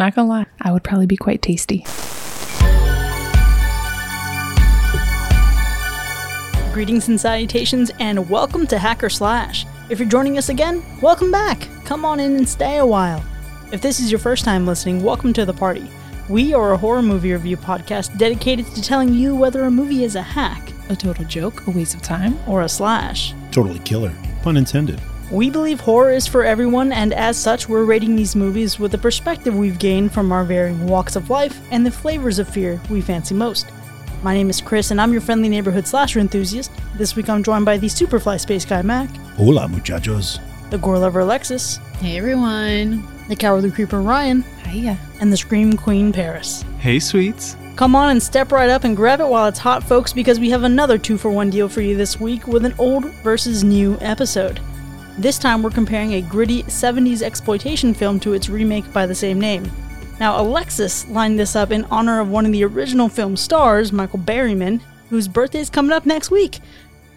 Not gonna lie, I would probably be quite tasty. Greetings and salutations, and welcome to Hacker Slash. If you're joining us again, welcome back. Come on in and stay a while. If this is your first time listening, welcome to the party. We are a horror movie review podcast dedicated to telling you whether a movie is a hack A total joke, a waste of time. or a slash. Totally killer. Pun intended. We believe horror is for everyone, and as such, we're rating these movies with the perspective we've gained from our varying walks of life and the flavors of fear we fancy most. My name is Chris, and I'm your friendly neighborhood slasher enthusiast. This week I'm joined by the Superfly Space Guy Mac, Hola, muchachos. the Gore Lover Alexis, Hey everyone. the Cowardly Creeper Ryan, Hiya. and the Scream Queen Paris. Hey, sweets. Come on and step right up and grab it while it's hot, folks, because we have another two for one deal for you this week with an old versus new episode. This time we're comparing a gritty 70s exploitation film to its remake by the same name. Now, Alexis lined this up in honor of one of the original film stars, Michael Berryman, whose birthday is coming up next week.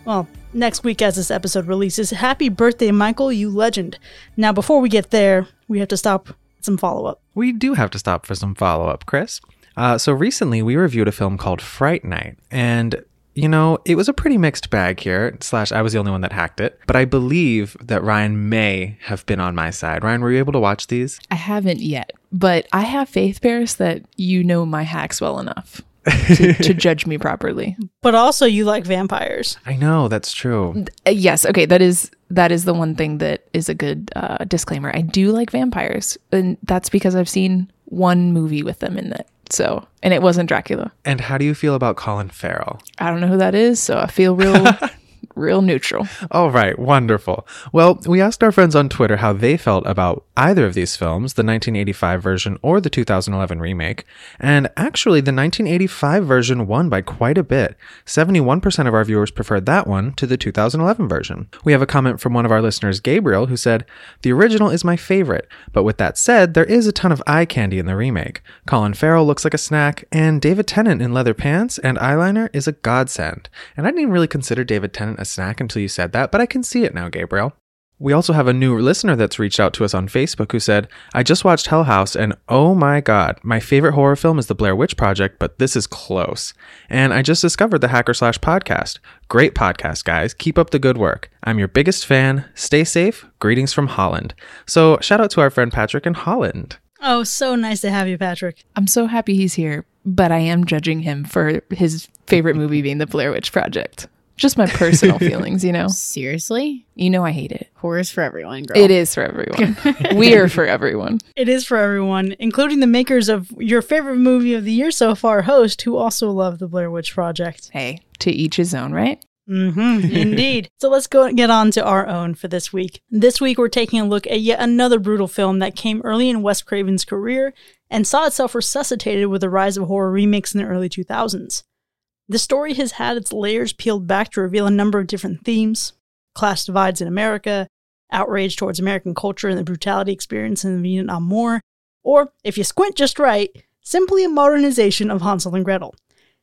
Well, next week as this episode releases. Happy birthday, Michael, you legend. Now, before we get there, we have to stop some follow up. We do have to stop for some follow up, Chris. Uh, so recently we reviewed a film called Fright Night, and you know it was a pretty mixed bag here. Slash, I was the only one that hacked it, but I believe that Ryan may have been on my side. Ryan, were you able to watch these? I haven't yet, but I have faith, Paris, that you know my hacks well enough to, to judge me properly. But also, you like vampires. I know that's true. Uh, yes, okay, that is that is the one thing that is a good uh, disclaimer. I do like vampires, and that's because I've seen one movie with them in it. So, and it wasn't Dracula. And how do you feel about Colin Farrell? I don't know who that is, so I feel real, real neutral. All right, wonderful. Well, we asked our friends on Twitter how they felt about either of these films, the 1985 version or the 2011 remake. And actually, the 1985 version won by quite a bit. 71% of our viewers preferred that one to the 2011 version. We have a comment from one of our listeners, Gabriel, who said, The original is my favorite, but with that said, there is a ton of eye candy in the remake. Colin Farrell looks like a snack, and David Tennant in leather pants and eyeliner is a godsend. And I didn't really consider David Tennant a snack until you said that, but I can see it now, Gabriel. We also have a new listener that's reached out to us on Facebook who said, I just watched Hell House and oh my god, my favorite horror film is The Blair Witch Project, but this is close. And I just discovered the Hacker Slash podcast. Great podcast, guys. Keep up the good work. I'm your biggest fan. Stay safe. Greetings from Holland. So shout out to our friend Patrick in Holland. Oh, so nice to have you, Patrick. I'm so happy he's here, but I am judging him for his favorite movie being The Blair Witch Project. Just my personal feelings, you know. Seriously? You know I hate it. Horror is for everyone, girl. It is for everyone. We're for everyone. It is for everyone, including the makers of your favorite movie of the year so far, Host, who also love the Blair Witch Project. Hey, to each his own, right? Mm-hmm, indeed. so let's go get on to our own for this week. This week, we're taking a look at yet another brutal film that came early in Wes Craven's career and saw itself resuscitated with the rise of horror remakes in the early 2000s. The story has had its layers peeled back to reveal a number of different themes class divides in America, outrage towards American culture and the brutality experienced in the Vietnam War, or, if you squint just right, simply a modernization of Hansel and Gretel.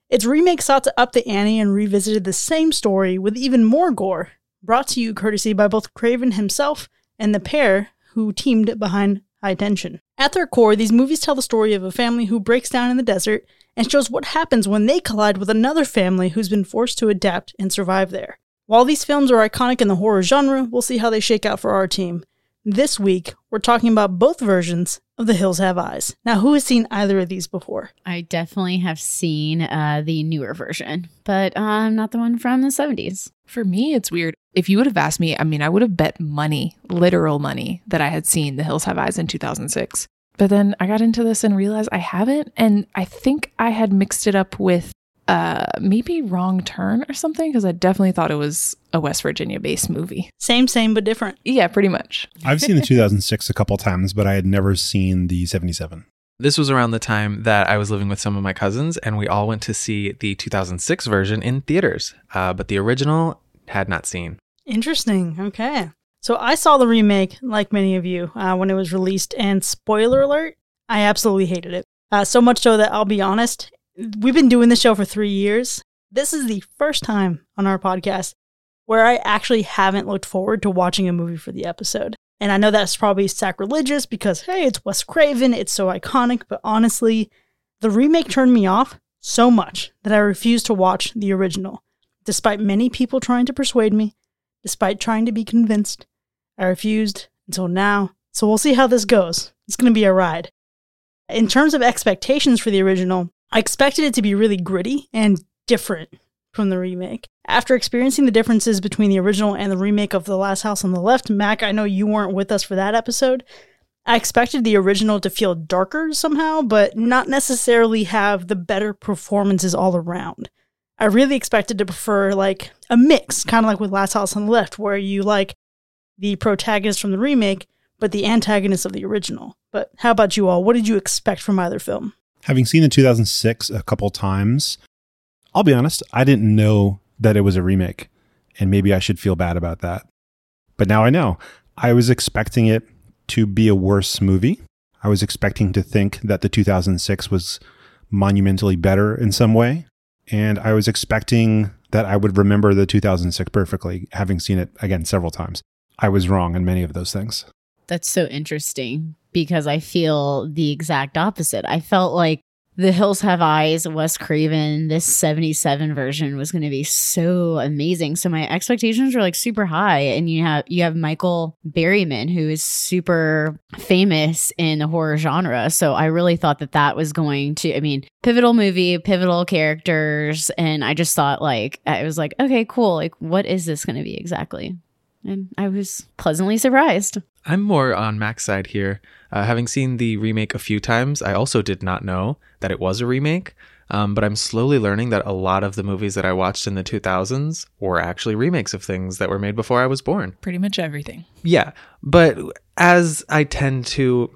Its remake sought to up the ante and revisited the same story with even more gore, brought to you courtesy by both Craven himself and the pair who teamed behind High Tension. At their core, these movies tell the story of a family who breaks down in the desert and shows what happens when they collide with another family who's been forced to adapt and survive there. While these films are iconic in the horror genre, we'll see how they shake out for our team. This week, we're talking about both versions of The Hills Have Eyes. Now, who has seen either of these before? I definitely have seen uh, the newer version, but I'm not the one from the 70s. For me, it's weird. If you would have asked me, I mean, I would have bet money, literal money, that I had seen The Hills Have Eyes in 2006. But then I got into this and realized I haven't. And I think I had mixed it up with uh, maybe Wrong Turn or something, because I definitely thought it was a West Virginia based movie. Same, same, but different. Yeah, pretty much. I've seen the 2006 a couple times, but I had never seen the 77. This was around the time that I was living with some of my cousins, and we all went to see the 2006 version in theaters, uh, but the original had not seen. Interesting. Okay. So I saw the remake, like many of you, uh, when it was released, and spoiler alert, I absolutely hated it. Uh, so much so that I'll be honest, we've been doing this show for three years. This is the first time on our podcast where I actually haven't looked forward to watching a movie for the episode. And I know that's probably sacrilegious because, hey, it's Wes Craven, it's so iconic, but honestly, the remake turned me off so much that I refused to watch the original. Despite many people trying to persuade me, despite trying to be convinced, I refused until now. So we'll see how this goes. It's going to be a ride. In terms of expectations for the original, I expected it to be really gritty and different from the remake. After experiencing the differences between the original and the remake of The Last House on the Left, Mac, I know you weren't with us for that episode. I expected the original to feel darker somehow, but not necessarily have the better performances all around. I really expected to prefer like a mix, kind of like with Last House on the Left, where you like the protagonist from the remake, but the antagonist of the original. But how about you all? What did you expect from either film? Having seen the 2006 a couple times, I'll be honest, I didn't know that it was a remake, and maybe I should feel bad about that. But now I know. I was expecting it to be a worse movie. I was expecting to think that the 2006 was monumentally better in some way. And I was expecting that I would remember the 2006 perfectly, having seen it again several times. I was wrong in many of those things. That's so interesting because I feel the exact opposite. I felt like the Hills Have Eyes, Wes Craven, this 77 version was going to be so amazing. So my expectations were like super high and you have you have Michael Berryman who is super famous in the horror genre. So I really thought that that was going to I mean, pivotal movie, pivotal characters and I just thought like I was like, okay, cool. Like what is this going to be exactly? And I was pleasantly surprised. I'm more on Mac's side here. Uh, having seen the remake a few times, I also did not know that it was a remake. Um, but I'm slowly learning that a lot of the movies that I watched in the 2000s were actually remakes of things that were made before I was born. Pretty much everything. Yeah. But as I tend to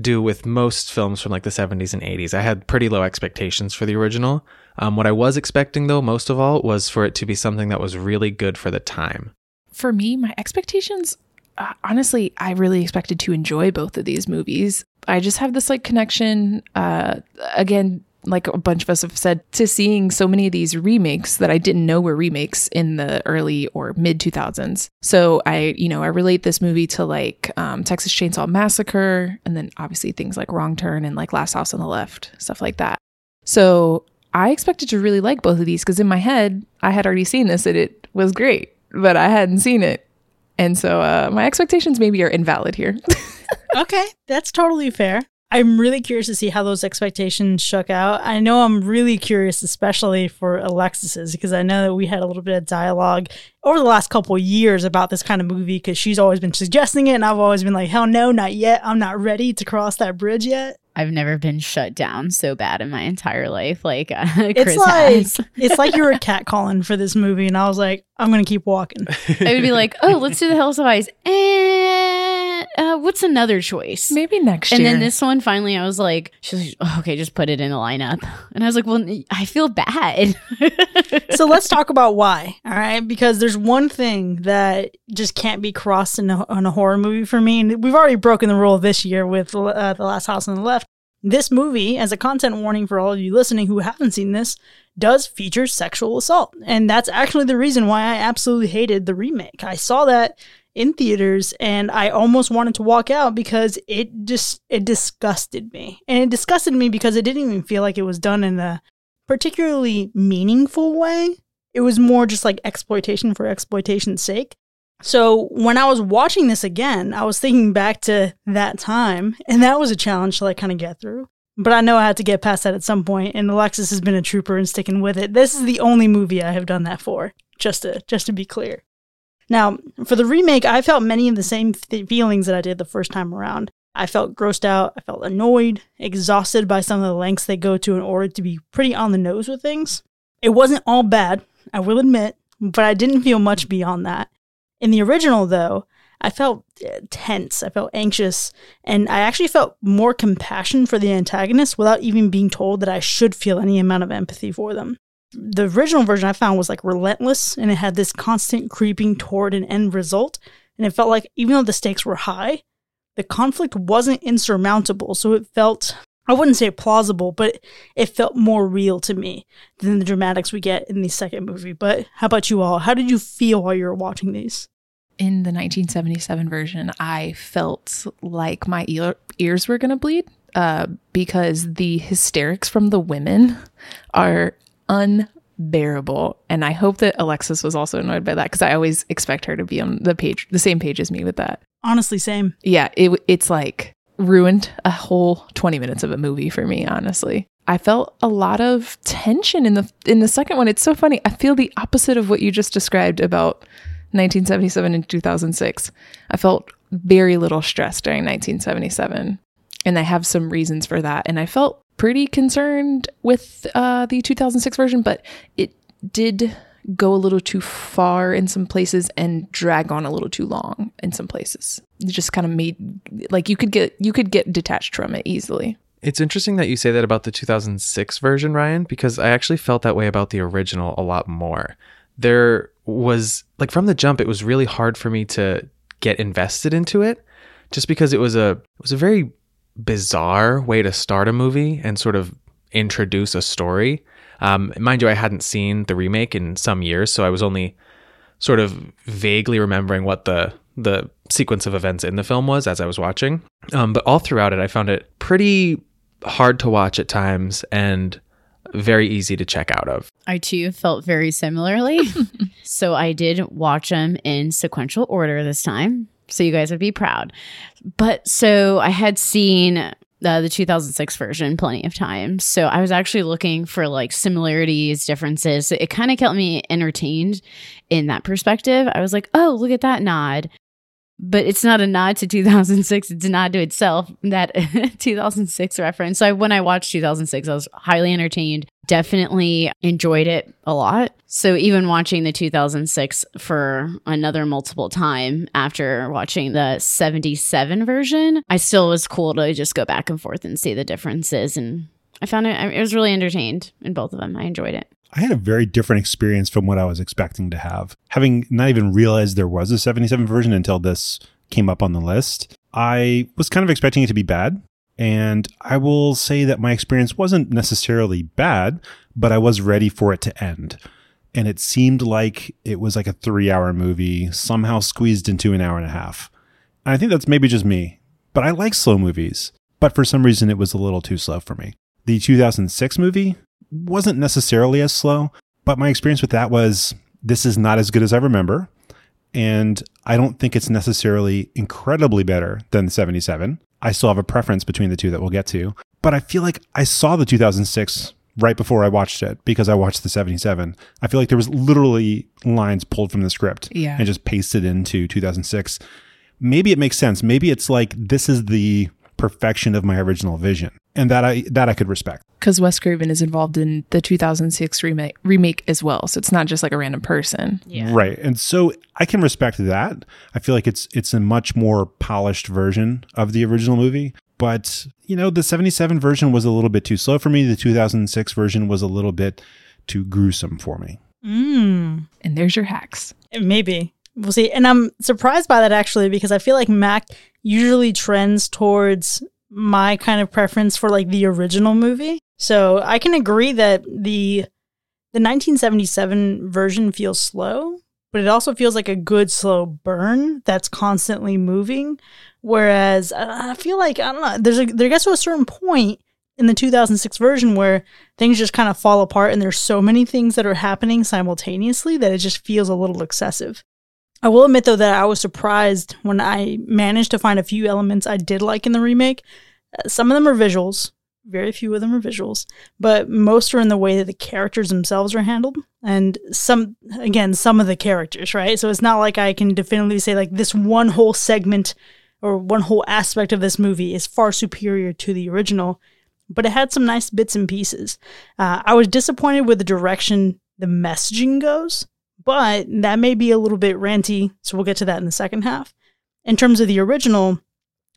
do with most films from like the 70s and 80s, I had pretty low expectations for the original. Um, what I was expecting, though, most of all, was for it to be something that was really good for the time. For me, my expectations uh, honestly, I really expected to enjoy both of these movies. I just have this like connection, uh, again, like a bunch of us have said, to seeing so many of these remakes that I didn't know were remakes in the early or mid 2000s. So I, you know, I relate this movie to like um, Texas Chainsaw Massacre, and then obviously things like Wrong Turn and like Last House on the Left, stuff like that. So I expected to really like both of these because in my head, I had already seen this and it was great, but I hadn't seen it. And so uh, my expectations maybe are invalid here. okay, that's totally fair. I'm really curious to see how those expectations shook out. I know I'm really curious, especially for Alexis's, because I know that we had a little bit of dialogue over the last couple years about this kind of movie because she's always been suggesting it, and I've always been like, hell no, not yet. I'm not ready to cross that bridge yet. I've never been shut down so bad in my entire life. Like uh, it's like it's like you were catcalling for this movie, and I was like, I'm gonna keep walking. I would be like, oh, let's do the Hills of Eyes, and uh, what's another choice? Maybe next and then this one, finally, I was like, she's like, oh, okay, just put it in the lineup, and I was like, well, I feel bad. so let's talk about why. All right, because there's one thing that just can't be crossed in a, in a horror movie for me, and we've already broken the rule this year with uh, the Last House on the Left this movie, as a content warning for all of you listening who haven't seen this, does feature sexual assault. And that's actually the reason why I absolutely hated the remake. I saw that in theaters and I almost wanted to walk out because it just it disgusted me. And it disgusted me because it didn't even feel like it was done in a particularly meaningful way. It was more just like exploitation for exploitation's sake. So when I was watching this again, I was thinking back to that time, and that was a challenge to like kind of get through. But I know I had to get past that at some point, and Alexis has been a trooper and sticking with it. This is the only movie I have done that for, just to just to be clear. Now, for the remake, I felt many of the same th- feelings that I did the first time around. I felt grossed out, I felt annoyed, exhausted by some of the lengths they go to in order to be pretty on the nose with things. It wasn't all bad, I will admit, but I didn't feel much beyond that. In the original, though, I felt uh, tense, I felt anxious, and I actually felt more compassion for the antagonist without even being told that I should feel any amount of empathy for them. The original version I found was like relentless and it had this constant creeping toward an end result. And it felt like even though the stakes were high, the conflict wasn't insurmountable. So it felt, I wouldn't say plausible, but it felt more real to me than the dramatics we get in the second movie. But how about you all? How did you feel while you were watching these? In the 1977 version, I felt like my ear- ears were going to bleed uh, because the hysterics from the women are unbearable. And I hope that Alexis was also annoyed by that because I always expect her to be on the page, the same page as me with that. Honestly, same. Yeah, it, it's like ruined a whole 20 minutes of a movie for me, honestly. I felt a lot of tension in the in the second one. It's so funny. I feel the opposite of what you just described about 1977 and 2006. I felt very little stress during 1977, and I have some reasons for that. And I felt pretty concerned with uh, the 2006 version, but it did go a little too far in some places and drag on a little too long in some places. It just kind of made like you could get you could get detached from it easily. It's interesting that you say that about the 2006 version, Ryan, because I actually felt that way about the original a lot more. There was like from the jump, it was really hard for me to get invested into it, just because it was a it was a very bizarre way to start a movie and sort of introduce a story. Um, mind you, I hadn't seen the remake in some years, so I was only sort of vaguely remembering what the the sequence of events in the film was as I was watching. Um, but all throughout it, I found it pretty hard to watch at times and very easy to check out of. I too felt very similarly. so I did watch them in sequential order this time. So you guys would be proud. But so I had seen uh, the 2006 version plenty of times. So I was actually looking for like similarities, differences. So it kind of kept me entertained in that perspective. I was like, oh, look at that nod but it's not a nod to 2006 it's a nod to itself that 2006 reference. So I, when i watched 2006 i was highly entertained definitely enjoyed it a lot. So even watching the 2006 for another multiple time after watching the 77 version i still was cool to just go back and forth and see the differences. And i found it it was really entertained in both of them. I enjoyed it I had a very different experience from what I was expecting to have. Having not even realized there was a 77 version until this came up on the list, I was kind of expecting it to be bad. And I will say that my experience wasn't necessarily bad, but I was ready for it to end. And it seemed like it was like a three hour movie, somehow squeezed into an hour and a half. And I think that's maybe just me, but I like slow movies. But for some reason, it was a little too slow for me. The 2006 movie, wasn't necessarily as slow, but my experience with that was this is not as good as I remember. And I don't think it's necessarily incredibly better than the 77. I still have a preference between the two that we'll get to. But I feel like I saw the 2006 right before I watched it because I watched the 77. I feel like there was literally lines pulled from the script Yeah. and just pasted into 2006. Maybe it makes sense. Maybe it's like this is the perfection of my original vision. And that I that I could respect. Because Wes Craven is involved in the 2006 remake, remake as well. So it's not just like a random person. yeah Right. And so I can respect that. I feel like it's it's a much more polished version of the original movie. But, you know, the 77 version was a little bit too slow for me. The 2006 version was a little bit too gruesome for me. Mm, And there's your hacks. maybe. We'll see. And I'm surprised by that actually because I feel like Mac usually trends towards my kind of preference for like the original movie. So I can agree that the the 1977 version feels slow, but it also feels like a good slow burn that's constantly moving. Whereas I feel like I don't know. There's a there gets to a certain point in the 2006 version where things just kind of fall apart, and there's so many things that are happening simultaneously that it just feels a little excessive. I will admit though that I was surprised when I managed to find a few elements I did like in the remake. Uh, Some of them are visuals, very few of them are visuals, but most are in the way that the characters themselves are handled. And some, again, some of the characters, right? So it's not like I can definitively say like this one whole segment or one whole aspect of this movie is far superior to the original, but it had some nice bits and pieces. Uh, I was disappointed with the direction the messaging goes, but that may be a little bit ranty, so we'll get to that in the second half. In terms of the original,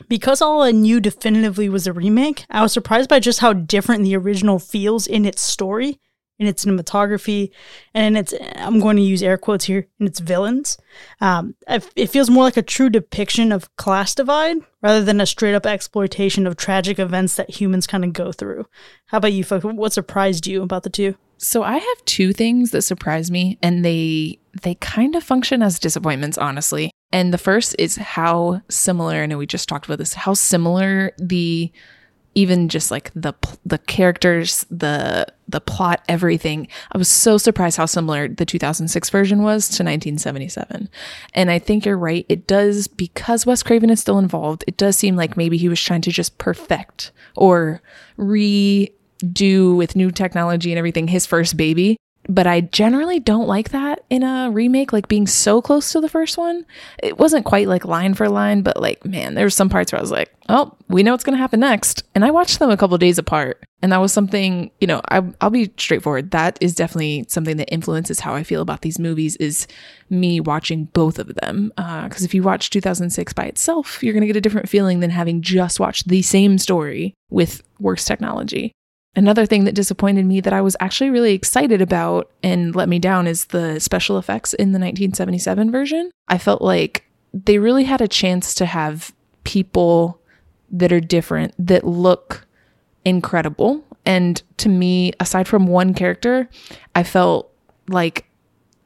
because all I knew definitively was a remake, I was surprised by just how different the original feels in its story, in its cinematography, and in its, I'm going to use air quotes here, in its villains. Um, it feels more like a true depiction of class divide rather than a straight up exploitation of tragic events that humans kind of go through. How about you, folks? What surprised you about the two? So I have two things that surprise me and they they kind of function as disappointments honestly. And the first is how similar, I know we just talked about this, how similar the even just like the the characters, the the plot, everything. I was so surprised how similar the 2006 version was to 1977. And I think you're right. It does because Wes Craven is still involved. It does seem like maybe he was trying to just perfect or redo with new technology and everything his first baby but I generally don't like that in a remake, like being so close to the first one. It wasn't quite like line for line, but like, man, there's some parts where I was like, oh, we know what's going to happen next. And I watched them a couple days apart. And that was something, you know, I, I'll be straightforward. That is definitely something that influences how I feel about these movies is me watching both of them. Because uh, if you watch 2006 by itself, you're going to get a different feeling than having just watched the same story with worse technology. Another thing that disappointed me that I was actually really excited about and let me down is the special effects in the 1977 version. I felt like they really had a chance to have people that are different that look incredible. And to me, aside from one character, I felt like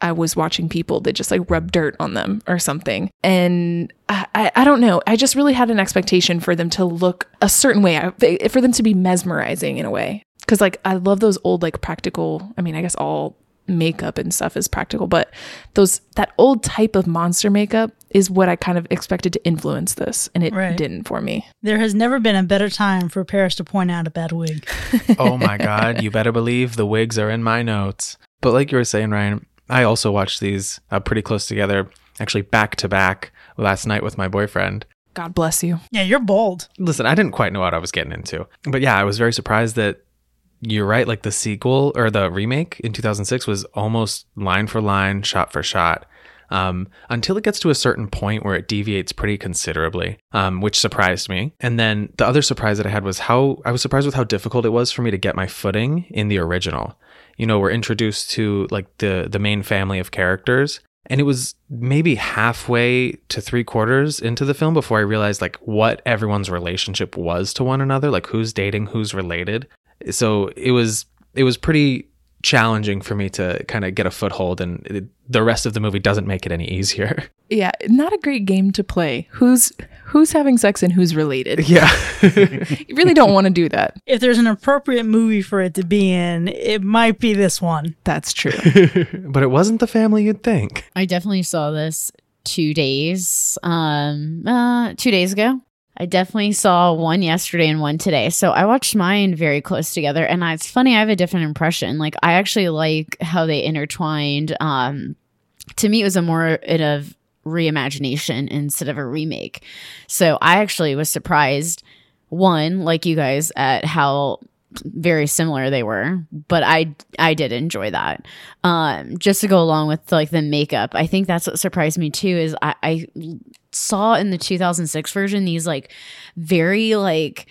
I was watching people that just like rub dirt on them or something. And I, I, I, don't know. I just really had an expectation for them to look a certain way, for them to be mesmerizing in a way. Cause like I love those old, like practical, I mean, I guess all makeup and stuff is practical, but those, that old type of monster makeup is what I kind of expected to influence this. And it right. didn't for me. There has never been a better time for Paris to point out a bad wig. oh my God. You better believe the wigs are in my notes. But like you were saying, Ryan, I also watched these uh, pretty close together, actually back to back last night with my boyfriend. God bless you. Yeah, you're bold. Listen, I didn't quite know what I was getting into. But yeah, I was very surprised that you're right. Like the sequel or the remake in 2006 was almost line for line, shot for shot. Um, until it gets to a certain point where it deviates pretty considerably, um, which surprised me. And then the other surprise that I had was how I was surprised with how difficult it was for me to get my footing in the original you know, we're introduced to like the the main family of characters. And it was maybe halfway to three quarters into the film before I realized like what everyone's relationship was to one another, like who's dating, who's related. So it was it was pretty challenging for me to kind of get a foothold and it, the rest of the movie doesn't make it any easier. Yeah, not a great game to play. Who's who's having sex and who's related? Yeah. you really don't want to do that. If there's an appropriate movie for it to be in, it might be this one. That's true. but it wasn't the family you'd think. I definitely saw this 2 days um uh 2 days ago. I definitely saw one yesterday and one today. So I watched mine very close together. And it's funny, I have a different impression. Like, I actually like how they intertwined. Um, to me, it was a more of reimagination instead of a remake. So I actually was surprised, one, like you guys, at how very similar they were but i i did enjoy that. Um just to go along with like the makeup i think that's what surprised me too is i i saw in the 2006 version these like very like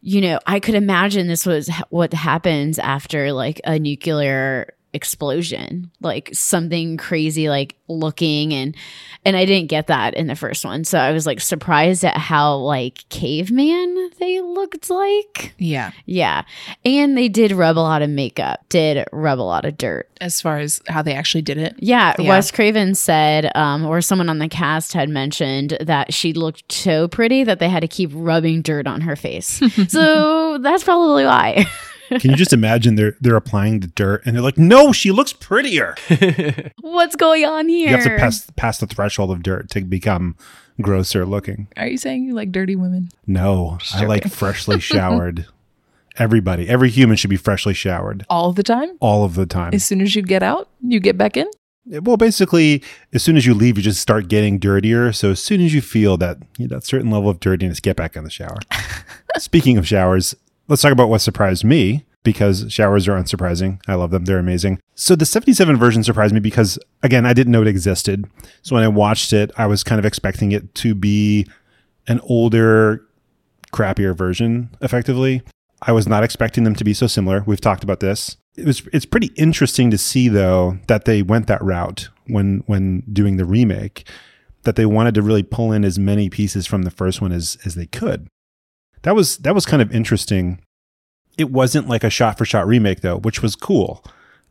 you know i could imagine this was what happens after like a nuclear explosion like something crazy like looking and and i didn't get that in the first one. So i was like surprised at how like caveman they looked like. Yeah. Yeah. And they did rub a lot of makeup did rub a lot of dirt. As far as how they actually did it? Yeah, yeah. wes craven said um or someone on the cast had mentioned that she looked so pretty that they had to keep rubbing dirt on her face. So that's probably why Can you just imagine they're they're applying the dirt and they're like, no, she looks prettier. What's going on here? You have to pass pass the threshold of dirt to become grosser looking. Are you saying you like dirty women? No, I like freshly showered. Everybody, every human should be freshly showered all the time. All of the time. As soon as you get out, you get back in. Well, basically, as soon as you leave, you just start getting dirtier. So as soon as you feel that you know, that certain level of dirtiness, get back in the shower. Speaking of showers, let's talk about what surprised me because showers are unsurprising. I love them. They're amazing. So the 77 version surprised me because again, I didn't know it existed. So when I watched it, I was kind of expecting it to be an older, crappier version effectively. I was not expecting them to be so similar. We've talked about this. It was it's pretty interesting to see though that they went that route when when doing the remake that they wanted to really pull in as many pieces from the first one as as they could that was that was kind of interesting. It wasn't like a shot for shot remake though, which was cool.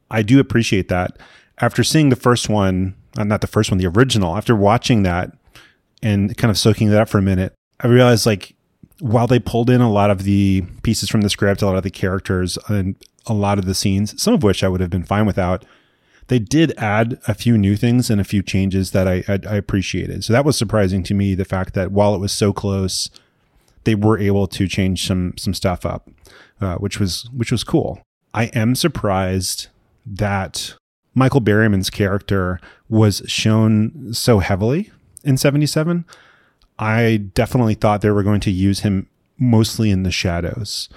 I do appreciate that. After seeing the first one, uh, not the first one, the original, after watching that, and kind of soaking that up for a minute, I realized like while they pulled in a lot of the pieces from the script, a lot of the characters, and a lot of the scenes, some of which I would have been fine without, they did add a few new things and a few changes that I, I, I appreciated. So that was surprising to me. The fact that while it was so close, they were able to change some some stuff up, uh, which was which was cool. I am surprised that Michael Berryman's character was shown so heavily in 77. I definitely thought they were going to use him mostly in the shadows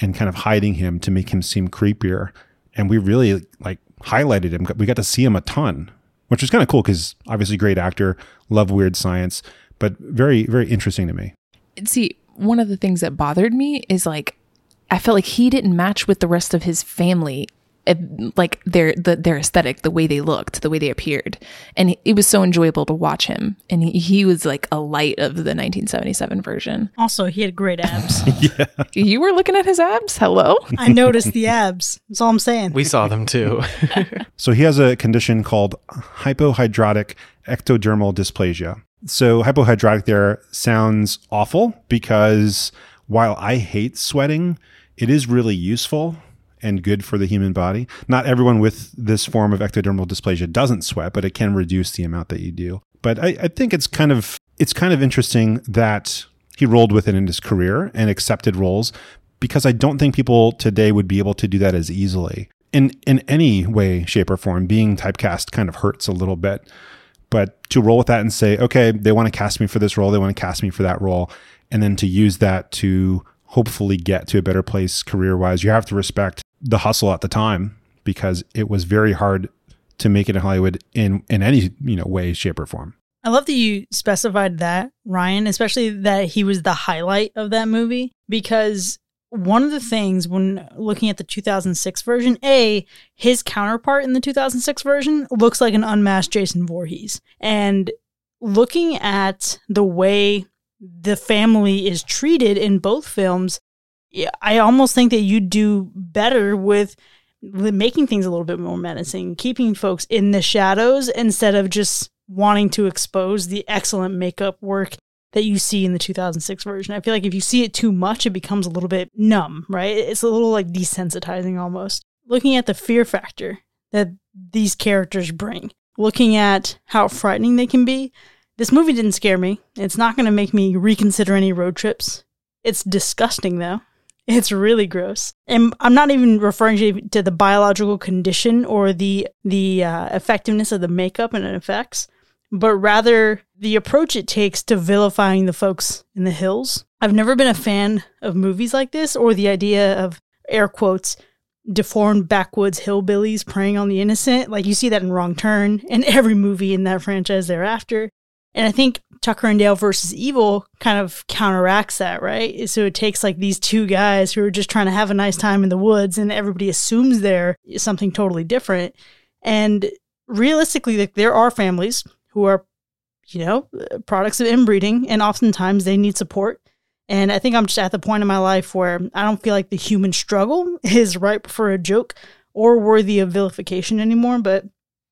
and kind of hiding him to make him seem creepier. And we really like highlighted him. We got to see him a ton, which was kind of cool because obviously great actor, love weird science, but very, very interesting to me. See, one of the things that bothered me is like I felt like he didn't match with the rest of his family like their the, their aesthetic, the way they looked, the way they appeared, and it was so enjoyable to watch him. And he, he was like a light of the 1977 version. Also, he had great abs. yeah. You were looking at his abs. Hello. I noticed the abs. That's all I'm saying. We saw them too. So he has a condition called hypohidrotic ectodermal dysplasia. So hypohidrotic there sounds awful because while I hate sweating, it is really useful and good for the human body. Not everyone with this form of ectodermal dysplasia doesn't sweat, but it can reduce the amount that you do. But I, I think it's kind of it's kind of interesting that he rolled with it in his career and accepted roles because I don't think people today would be able to do that as easily. In in any way, shape, or form, being typecast kind of hurts a little bit. But to roll with that and say, okay, they want to cast me for this role, they want to cast me for that role, and then to use that to hopefully get to a better place career wise, you have to respect the hustle at the time because it was very hard to make it in Hollywood in in any you know way, shape, or form. I love that you specified that, Ryan, especially that he was the highlight of that movie because one of the things when looking at the 2006 version, A, his counterpart in the 2006 version looks like an unmasked Jason Voorhees. And looking at the way the family is treated in both films, I almost think that you do better with making things a little bit more menacing, keeping folks in the shadows instead of just wanting to expose the excellent makeup work that you see in the 2006 version. I feel like if you see it too much, it becomes a little bit numb, right? It's a little like desensitizing almost. Looking at the fear factor that these characters bring, looking at how frightening they can be, this movie didn't scare me. It's not going to make me reconsider any road trips. It's disgusting though. It's really gross. And I'm not even referring to, the biological condition or the the uh, effectiveness of the makeup and effects, but rather the approach it takes to vilifying the folks in the hills. I've never been a fan of movies like this or the idea of air quotes deformed backwoods hillbillies preying on the innocent. Like you see that in Wrong Turn and every movie in that franchise thereafter. And I think Tucker and Dale versus Evil kind of counteracts that, right? So it takes like these two guys who are just trying to have a nice time in the woods and everybody assumes they're something totally different. And realistically, like there are families who are, you know, products of inbreeding and oftentimes they need support. And I think I'm just at the point in my life where I don't feel like the human struggle is ripe for a joke or worthy of vilification anymore. But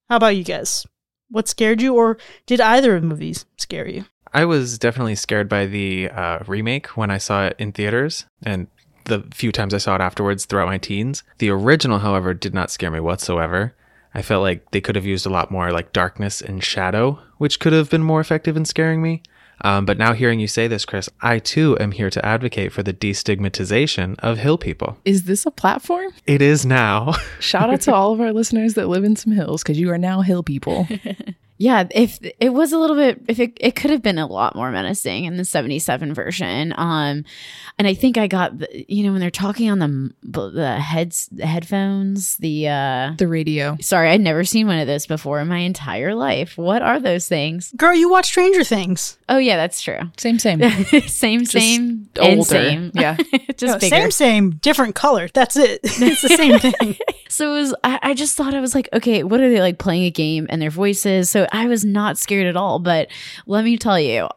how about you guys? What scared you, or did either of the movies scare you? I was definitely scared by the uh, remake when I saw it in theaters and the few times I saw it afterwards throughout my teens. The original, however, did not scare me whatsoever. I felt like they could have used a lot more like darkness and shadow, which could have been more effective in scaring me. Um, but now hearing you say this, Chris, I too am here to advocate for the destigmatization of hill people. Is this a platform? It is now. Shout out to all of our listeners that live in some hills because you are now hill people. Yeah, if it was a little bit, if it, it could have been a lot more menacing in the 77 version. Um, and I think I got, the, you know, when they're talking on the, the heads, the headphones, the, uh, the radio. sorry, I'd never seen one of those before in my entire life. What are those things? Girl, you watch Stranger Things. Oh, yeah, that's true. Same, same. same, Just same, older. and same. Yeah. just No, bigger. same, same, different color. That's it. it's the same thing. So it was, I, I just thought I was like, okay, what are they like playing a game and their voices? So I was not scared at all. But let me tell you,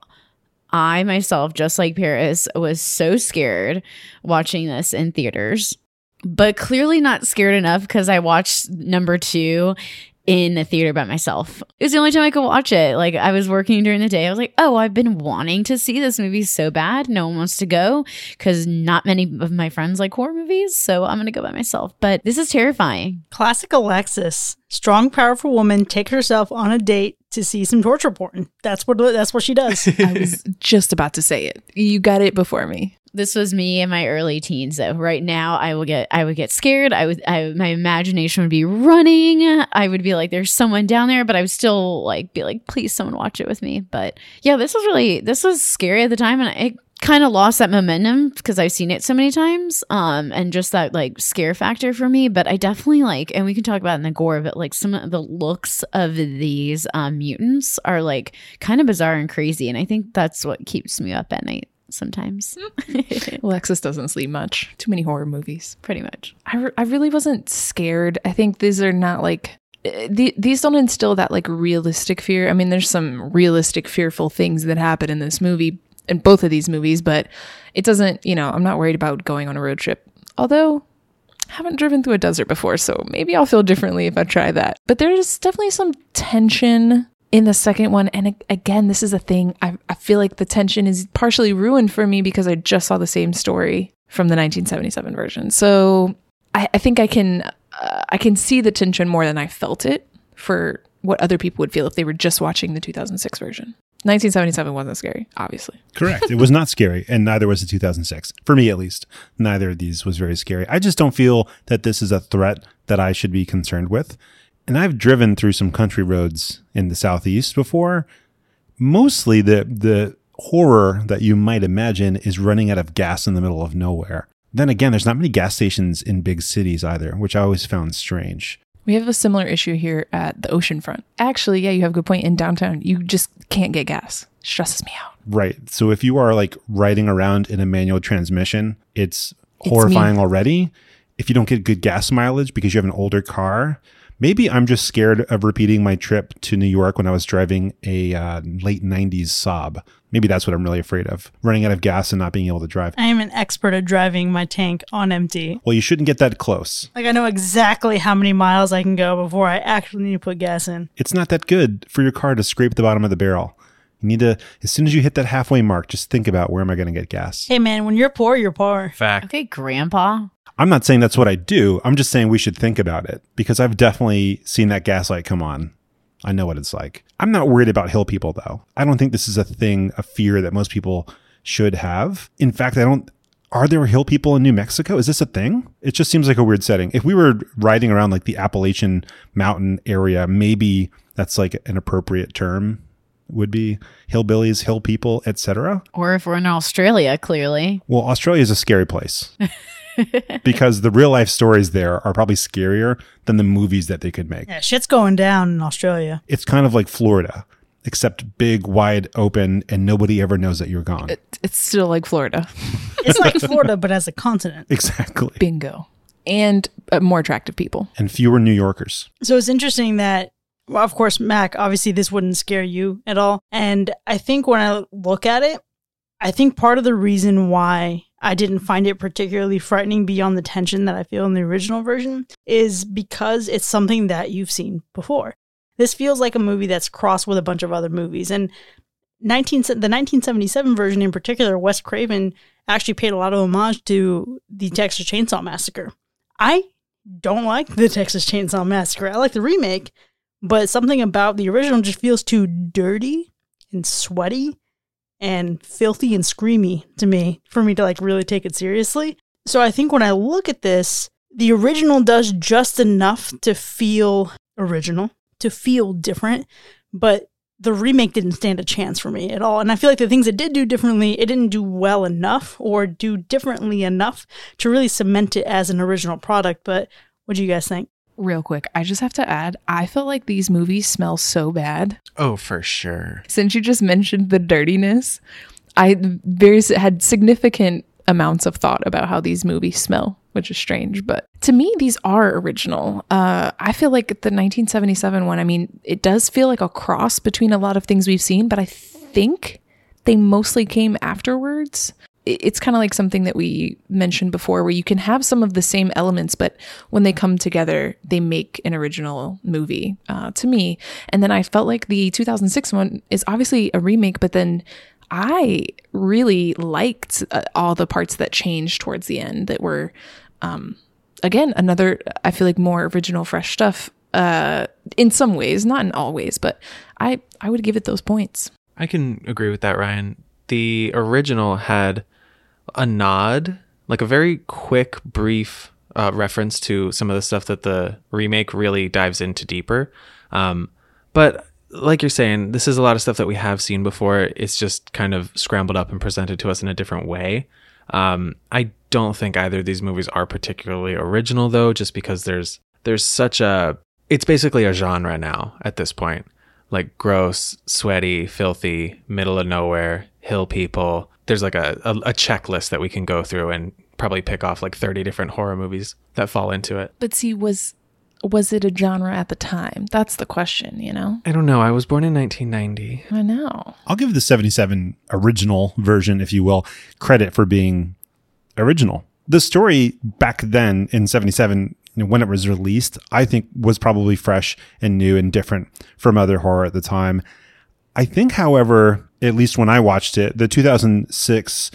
I myself, just like Paris, was so scared watching this in theaters, but clearly not scared enough because I watched number two in a theater by myself. It was the only time I could watch it. Like I was working during the day. I was like, "Oh, I've been wanting to see this movie so bad. No one wants to go cuz not many of my friends like horror movies, so I'm going to go by myself." But this is terrifying. Classic Alexis. Strong, powerful woman take herself on a date to see some torture porn. That's what that's what she does. I was just about to say it. You got it before me. This was me in my early teens though. Right now I will get I would get scared. I would I my imagination would be running. I would be like there's someone down there, but I would still like be like please someone watch it with me. But yeah, this was really this was scary at the time and it kind of lost that momentum because I've seen it so many times. Um and just that like scare factor for me, but I definitely like and we can talk about in the gore, but like some of the looks of these um mutants are like kind of bizarre and crazy and I think that's what keeps me up at night sometimes. Alexis doesn't sleep much. Too many horror movies. Pretty much. I, re- I really wasn't scared. I think these are not like uh, the, these don't instill that like realistic fear. I mean, there's some realistic fearful things that happen in this movie in both of these movies, but it doesn't, you know, I'm not worried about going on a road trip. Although I haven't driven through a desert before, so maybe I'll feel differently if I try that. But there's definitely some tension in the second one. And again, this is a thing. I, I feel like the tension is partially ruined for me because I just saw the same story from the 1977 version. So I, I think I can uh, I can see the tension more than I felt it for what other people would feel if they were just watching the 2006 version. 1977 wasn't scary, obviously. Correct. it was not scary, and neither was the 2006. For me, at least, neither of these was very scary. I just don't feel that this is a threat that I should be concerned with. And I've driven through some country roads in the southeast before. Mostly, the the horror that you might imagine is running out of gas in the middle of nowhere. Then again, there's not many gas stations in big cities either, which I always found strange. We have a similar issue here at the ocean front. Actually, yeah, you have a good point. In downtown, you just can't get gas. Stresses me out. Right. So if you are like riding around in a manual transmission, it's It's horrifying me. already. If you don't get good gas mileage because you have an older car, maybe I'm just scared of repeating my trip to New York when I was driving a uh, late 90s Saab. Maybe that's what I'm really afraid of running out of gas and not being able to drive. I am an expert at driving my tank on empty. Well, you shouldn't get that close. Like I know exactly how many miles I can go before I actually need to put gas in. It's not that good for your car to scrape the bottom of the barrel. You need to, as soon as you hit that halfway mark, just think about where am I going to get gas? Hey man, when you're poor, you're poor. Fact. Okay, grandpa. I'm not saying that's what I do. I'm just saying we should think about it because I've definitely seen that gaslight come on. I know what it's like. I'm not worried about hill people though. I don't think this is a thing, a fear that most people should have. In fact, I don't. Are there hill people in New Mexico? Is this a thing? It just seems like a weird setting. If we were riding around like the Appalachian Mountain area, maybe that's like an appropriate term. Would be hillbillies, hill people, etc. Or if we're in Australia, clearly. Well, Australia is a scary place because the real life stories there are probably scarier than the movies that they could make. Yeah, shit's going down in Australia. It's kind of like Florida, except big, wide open, and nobody ever knows that you're gone. It, it's still like Florida. It's like Florida, but as a continent. exactly. Bingo. And uh, more attractive people. And fewer New Yorkers. So it's interesting that, well, of course, Mac, obviously this wouldn't scare you at all. And I think when I look at it, I think part of the reason why I didn't find it particularly frightening beyond the tension that I feel in the original version is because it's something that you've seen before. This feels like a movie that's crossed with a bunch of other movies. And 19, the 1977 version in particular, Wes Craven actually paid a lot of homage to the Texas Chainsaw Massacre. I don't like the Texas Chainsaw Massacre. I like the remake, but something about the original just feels too dirty and sweaty and filthy and screamy to me for me to like really take it seriously. So I think when I look at this, the original does just enough to feel original, to feel different, but the remake didn't stand a chance for me at all. And I feel like the things it did do differently, it didn't do well enough or do differently enough to really cement it as an original product. But what do you guys think? Real quick, I just have to add, I felt like these movies smell so bad. Oh, for sure. Since you just mentioned the dirtiness, I very had significant amounts of thought about how these movies smell, which is strange. But to me, these are original. Uh, I feel like the 1977 one, I mean, it does feel like a cross between a lot of things we've seen, but I think they mostly came afterwards. It- it's kind of like something that we mentioned before where you can have some of the same elements but when they come together they make an original movie uh, to me and then i felt like the 2006 one is obviously a remake but then i really liked uh, all the parts that changed towards the end that were um, again another i feel like more original fresh stuff uh, in some ways not in all ways but i i would give it those points I can agree with that, Ryan. The original had a nod, like a very quick, brief uh, reference to some of the stuff that the remake really dives into deeper. Um, but like you're saying, this is a lot of stuff that we have seen before. It's just kind of scrambled up and presented to us in a different way. Um, I don't think either of these movies are particularly original, though, just because there's there's such a it's basically a genre now at this point like gross, sweaty, filthy, middle of nowhere, hill people. There's like a, a, a checklist that we can go through and probably pick off like 30 different horror movies that fall into it. But see, was was it a genre at the time? That's the question, you know? I don't know. I was born in 1990. I know. I'll give the 77 original version, if you will, credit for being original. The story back then in 77, you know, when it was released, I think was probably fresh and new and different from other horror at the time. I think, however, at least when I watched it, the 2006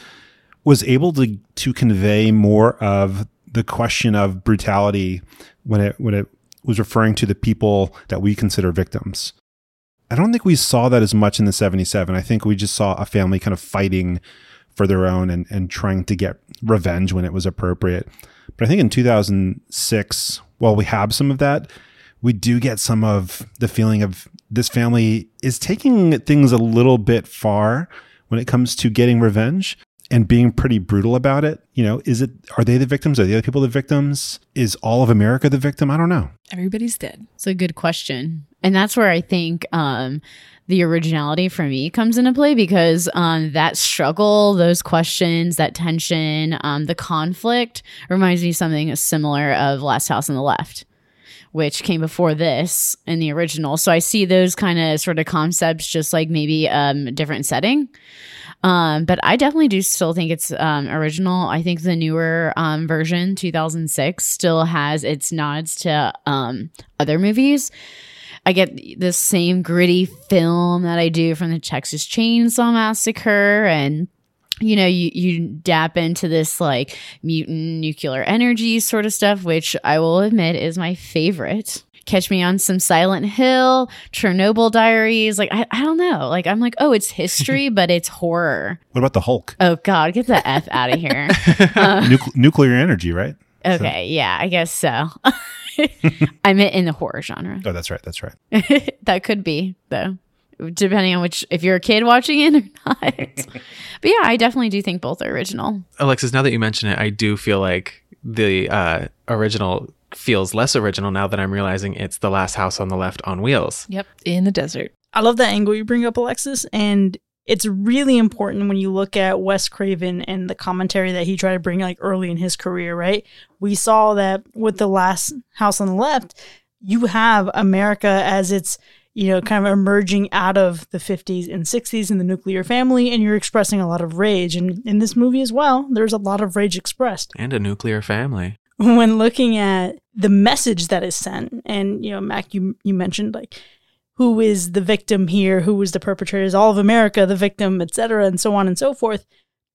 was able to to convey more of the question of brutality when it when it was referring to the people that we consider victims. I don't think we saw that as much in the 77. I think we just saw a family kind of fighting for their own and, and trying to get revenge when it was appropriate. But I think in 2006, while we have some of that, we do get some of the feeling of this family is taking things a little bit far when it comes to getting revenge and being pretty brutal about it. You know, is it, are they the victims? Are the other people the victims? Is all of America the victim? I don't know. Everybody's dead. It's a good question. And that's where I think um, the originality for me comes into play because um, that struggle, those questions, that tension, um, the conflict reminds me something similar of Last House on the Left, which came before this in the original. So I see those kind of sort of concepts just like maybe um, a different setting. Um, but I definitely do still think it's um, original. I think the newer um, version, 2006, still has its nods to um, other movies. I get the same gritty film that I do from the Texas Chainsaw Massacre and you know, you, you dap into this like mutant nuclear energy sort of stuff, which I will admit is my favorite. Catch me on some Silent Hill, Chernobyl Diaries. Like, I, I don't know. Like, I'm like, oh, it's history, but it's horror. What about the Hulk? Oh, God, get the F out of here. Nucle- uh, nuclear energy, right? Okay, yeah, I guess so. I meant in the horror genre. Oh, that's right. That's right. that could be though depending on which if you're a kid watching it or not but yeah i definitely do think both are original Alexis, now that you mention it, I do feel like the uh, original feels less original now that I'm realizing it's the last house on the left on wheels. Yep. In the desert. I love that angle you bring up, Alexis, and it's really important when you look at Wes Craven and the commentary that he tried to bring like early in his career, right? We saw that with the last house on the left, you have America as it's you know, kind of emerging out of the 50s and 60s in the nuclear family, and you're expressing a lot of rage. And in this movie as well, there's a lot of rage expressed. And a nuclear family. When looking at the message that is sent, and, you know, Mac, you, you mentioned like, who is the victim here? Who is the perpetrator? Is all of America the victim, et cetera, and so on and so forth.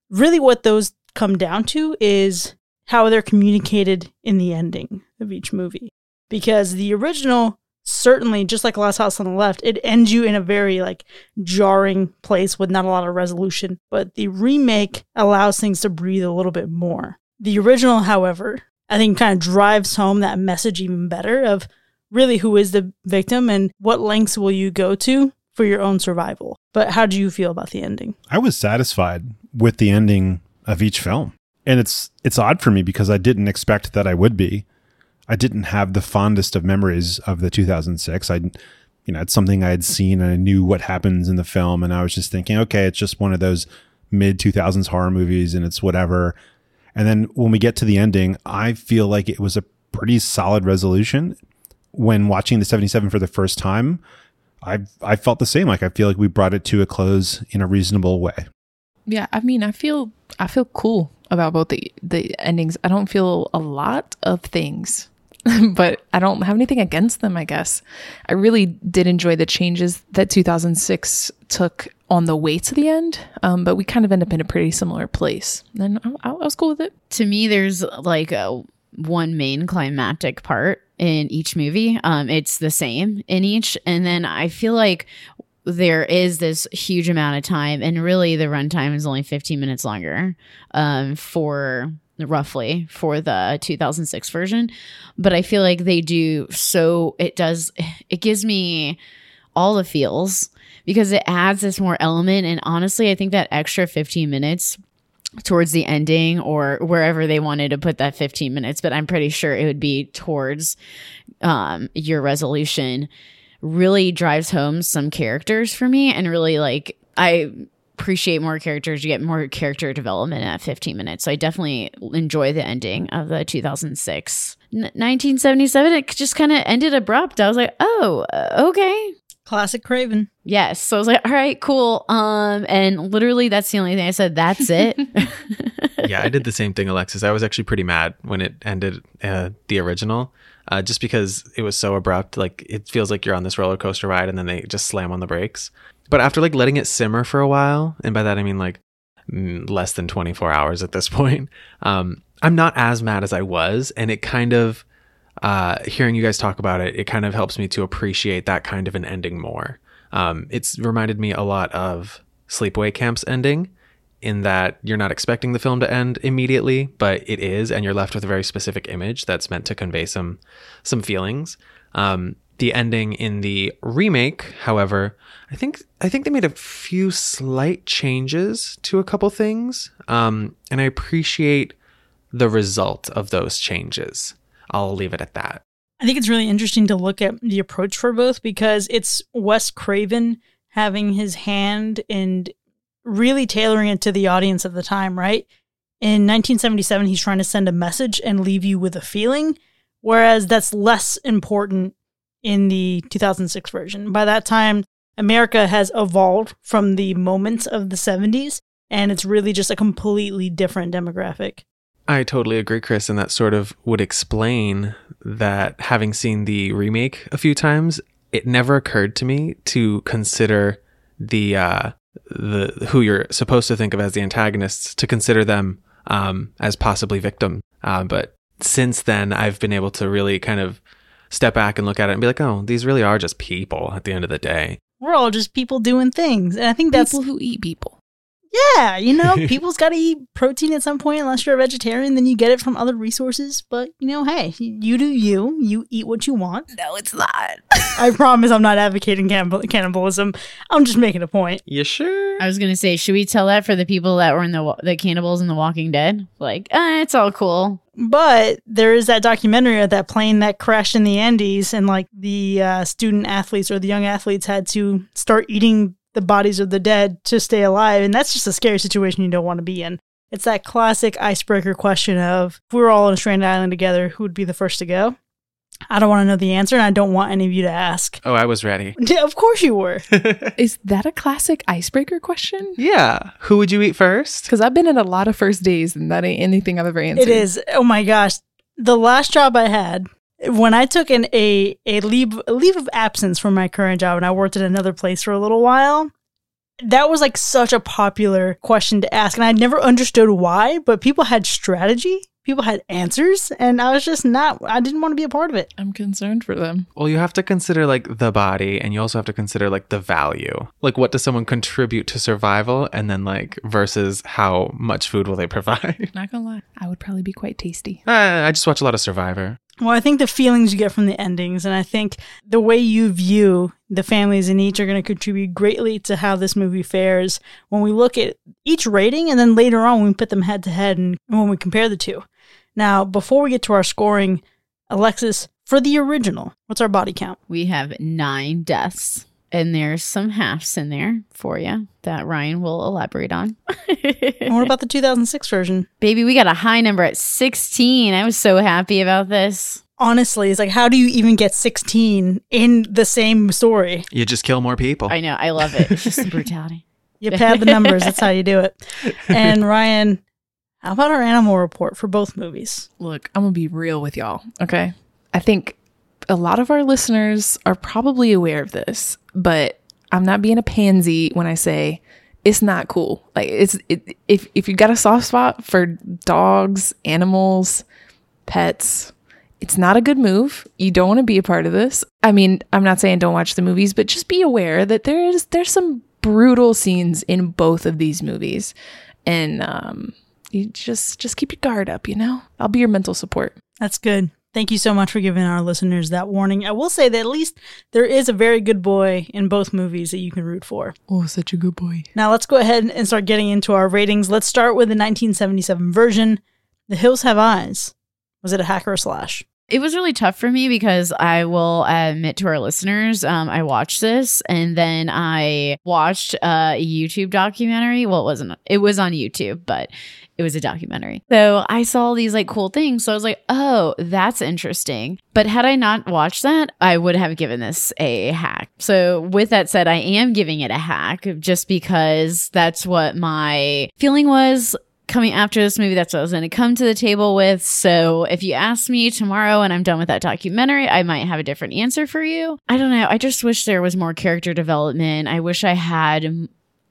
Really, what those come down to is how they're communicated in the ending of each movie. Because the original certainly just like last house on the left it ends you in a very like jarring place with not a lot of resolution but the remake allows things to breathe a little bit more the original however i think kind of drives home that message even better of really who is the victim and what lengths will you go to for your own survival but how do you feel about the ending I was satisfied with the ending of each film. And it's it's odd for me because I didn't expect that I would be. I didn't have the fondest of memories of the 2006. I you know, it's something I had seen and I knew what happens in the film and I was just thinking, okay, it's just one of those mid 2000s horror movies and it's whatever. And then when we get to the ending, I feel like it was a pretty solid resolution. When watching the 77 for the first time, I I felt the same. Like I feel like we brought it to a close in a reasonable way. Yeah, I mean, I feel I feel cool about both the the endings. I don't feel a lot of things, but I don't have anything against them. I guess I really did enjoy the changes that 2006 took on the way to the end, um, but we kind of end up in a pretty similar place. And I, I was cool with it. to me there's like a one main climactic part in each movie um it's the same in each and then i feel like there is this huge amount of time and really the runtime is only 15 minutes longer um for roughly for the 2006 version but i feel like they do so it does it gives me all the feels because it adds this more element. And honestly i think that extra 15 minutes towards the ending or wherever they wanted to put that 15 minutes but i'm pretty sure it would be towards um, your resolution really drives home some characters for me and really like i appreciate more characters you get more character development at 15 minutes so i definitely enjoy the ending of the 2006 N- 1977 it just kind of ended abrupt i was like oh uh, okay Classic Craven. Yes. So I was like, all right, cool. Um, and literally that's the only thing I said. That's it. yeah, I did the same thing, Alexis. I was actually pretty mad when it ended uh, the original, uh, just because it was so abrupt. Like it feels like you're on this roller coaster ride, and then they just slam on the brakes. But after like letting it simmer for a while, and by that I mean like mm, less than 24 hours at this point, um, I'm not as mad as I was, and it kind of uh, hearing you guys talk about it, it kind of helps me to appreciate that kind of an ending more. Um, it's reminded me a lot of Sleepaway Camp's ending, in that you're not expecting the film to end immediately, but it is, and you're left with a very specific image that's meant to convey some some feelings. Um, the ending in the remake, however, I think I think they made a few slight changes to a couple things, um, and I appreciate the result of those changes. I'll leave it at that. I think it's really interesting to look at the approach for both because it's Wes Craven having his hand and really tailoring it to the audience of the time, right? In 1977, he's trying to send a message and leave you with a feeling, whereas that's less important in the 2006 version. By that time, America has evolved from the moments of the 70s, and it's really just a completely different demographic. I totally agree, Chris, and that sort of would explain that having seen the remake a few times, it never occurred to me to consider the uh, the who you're supposed to think of as the antagonists to consider them um, as possibly victim. Uh, but since then, I've been able to really kind of step back and look at it and be like, oh, these really are just people at the end of the day. We're all just people doing things. And I think that's people who eat people. Yeah, you know, people's got to eat protein at some point. Unless you're a vegetarian, then you get it from other resources. But you know, hey, you do you. You eat what you want. No, it's not. I promise, I'm not advocating cannibal- cannibalism. I'm just making a point. You sure? I was gonna say, should we tell that for the people that were in the the cannibals in The Walking Dead? Like, eh, it's all cool. But there is that documentary of that plane that crashed in the Andes, and like the uh, student athletes or the young athletes had to start eating the bodies of the dead to stay alive, and that's just a scary situation you don't want to be in. It's that classic icebreaker question of if we were all on a stranded island together, who would be the first to go? I don't want to know the answer, and I don't want any of you to ask. Oh, I was ready. Yeah, of course you were. Is that a classic icebreaker question? yeah. Who would you eat first? Because I've been in a lot of first days and that ain't anything I've ever answered. It is. Oh my gosh. The last job I had, when I took an a a leave a leave of absence from my current job and I worked at another place for a little while, that was like such a popular question to ask. And I never understood why, but people had strategy, people had answers, and I was just not I didn't want to be a part of it. I'm concerned for them. Well, you have to consider like the body and you also have to consider like the value. Like what does someone contribute to survival and then like versus how much food will they provide? Not gonna lie, I would probably be quite tasty. Uh, I just watch a lot of Survivor. Well, I think the feelings you get from the endings, and I think the way you view the families in each are going to contribute greatly to how this movie fares when we look at each rating, and then later on when we put them head to head and when we compare the two. Now, before we get to our scoring, Alexis, for the original, what's our body count? We have nine deaths, and there's some halves in there for you that Ryan will elaborate on. And what about the 2006 version? Baby, we got a high number at 16. I was so happy about this. Honestly, it's like, how do you even get 16 in the same story? You just kill more people. I know, I love it. It's just the brutality. You pad the numbers, that's how you do it. And Ryan, How about our animal report for both movies? Look, I'm going to be real with y'all, okay? I think a lot of our listeners are probably aware of this, but I'm not being a pansy when I say it's not cool. Like it's it, if if you got a soft spot for dogs, animals, pets, it's not a good move. You don't want to be a part of this. I mean, I'm not saying don't watch the movies, but just be aware that there is there's some brutal scenes in both of these movies. And um you just just keep your guard up, you know? I'll be your mental support. That's good. Thank you so much for giving our listeners that warning. I will say that at least there is a very good boy in both movies that you can root for. Oh, such a good boy. Now let's go ahead and start getting into our ratings. Let's start with the 1977 version. The Hills Have Eyes. Was it a hack or a slash? It was really tough for me because I will admit to our listeners, um, I watched this and then I watched a YouTube documentary. Well, it wasn't, it was on YouTube, but it was a documentary. So I saw these like cool things. So I was like, oh, that's interesting. But had I not watched that, I would have given this a hack. So with that said, I am giving it a hack just because that's what my feeling was coming after this movie. That's what I was going to come to the table with. So if you ask me tomorrow and I'm done with that documentary, I might have a different answer for you. I don't know. I just wish there was more character development. I wish I had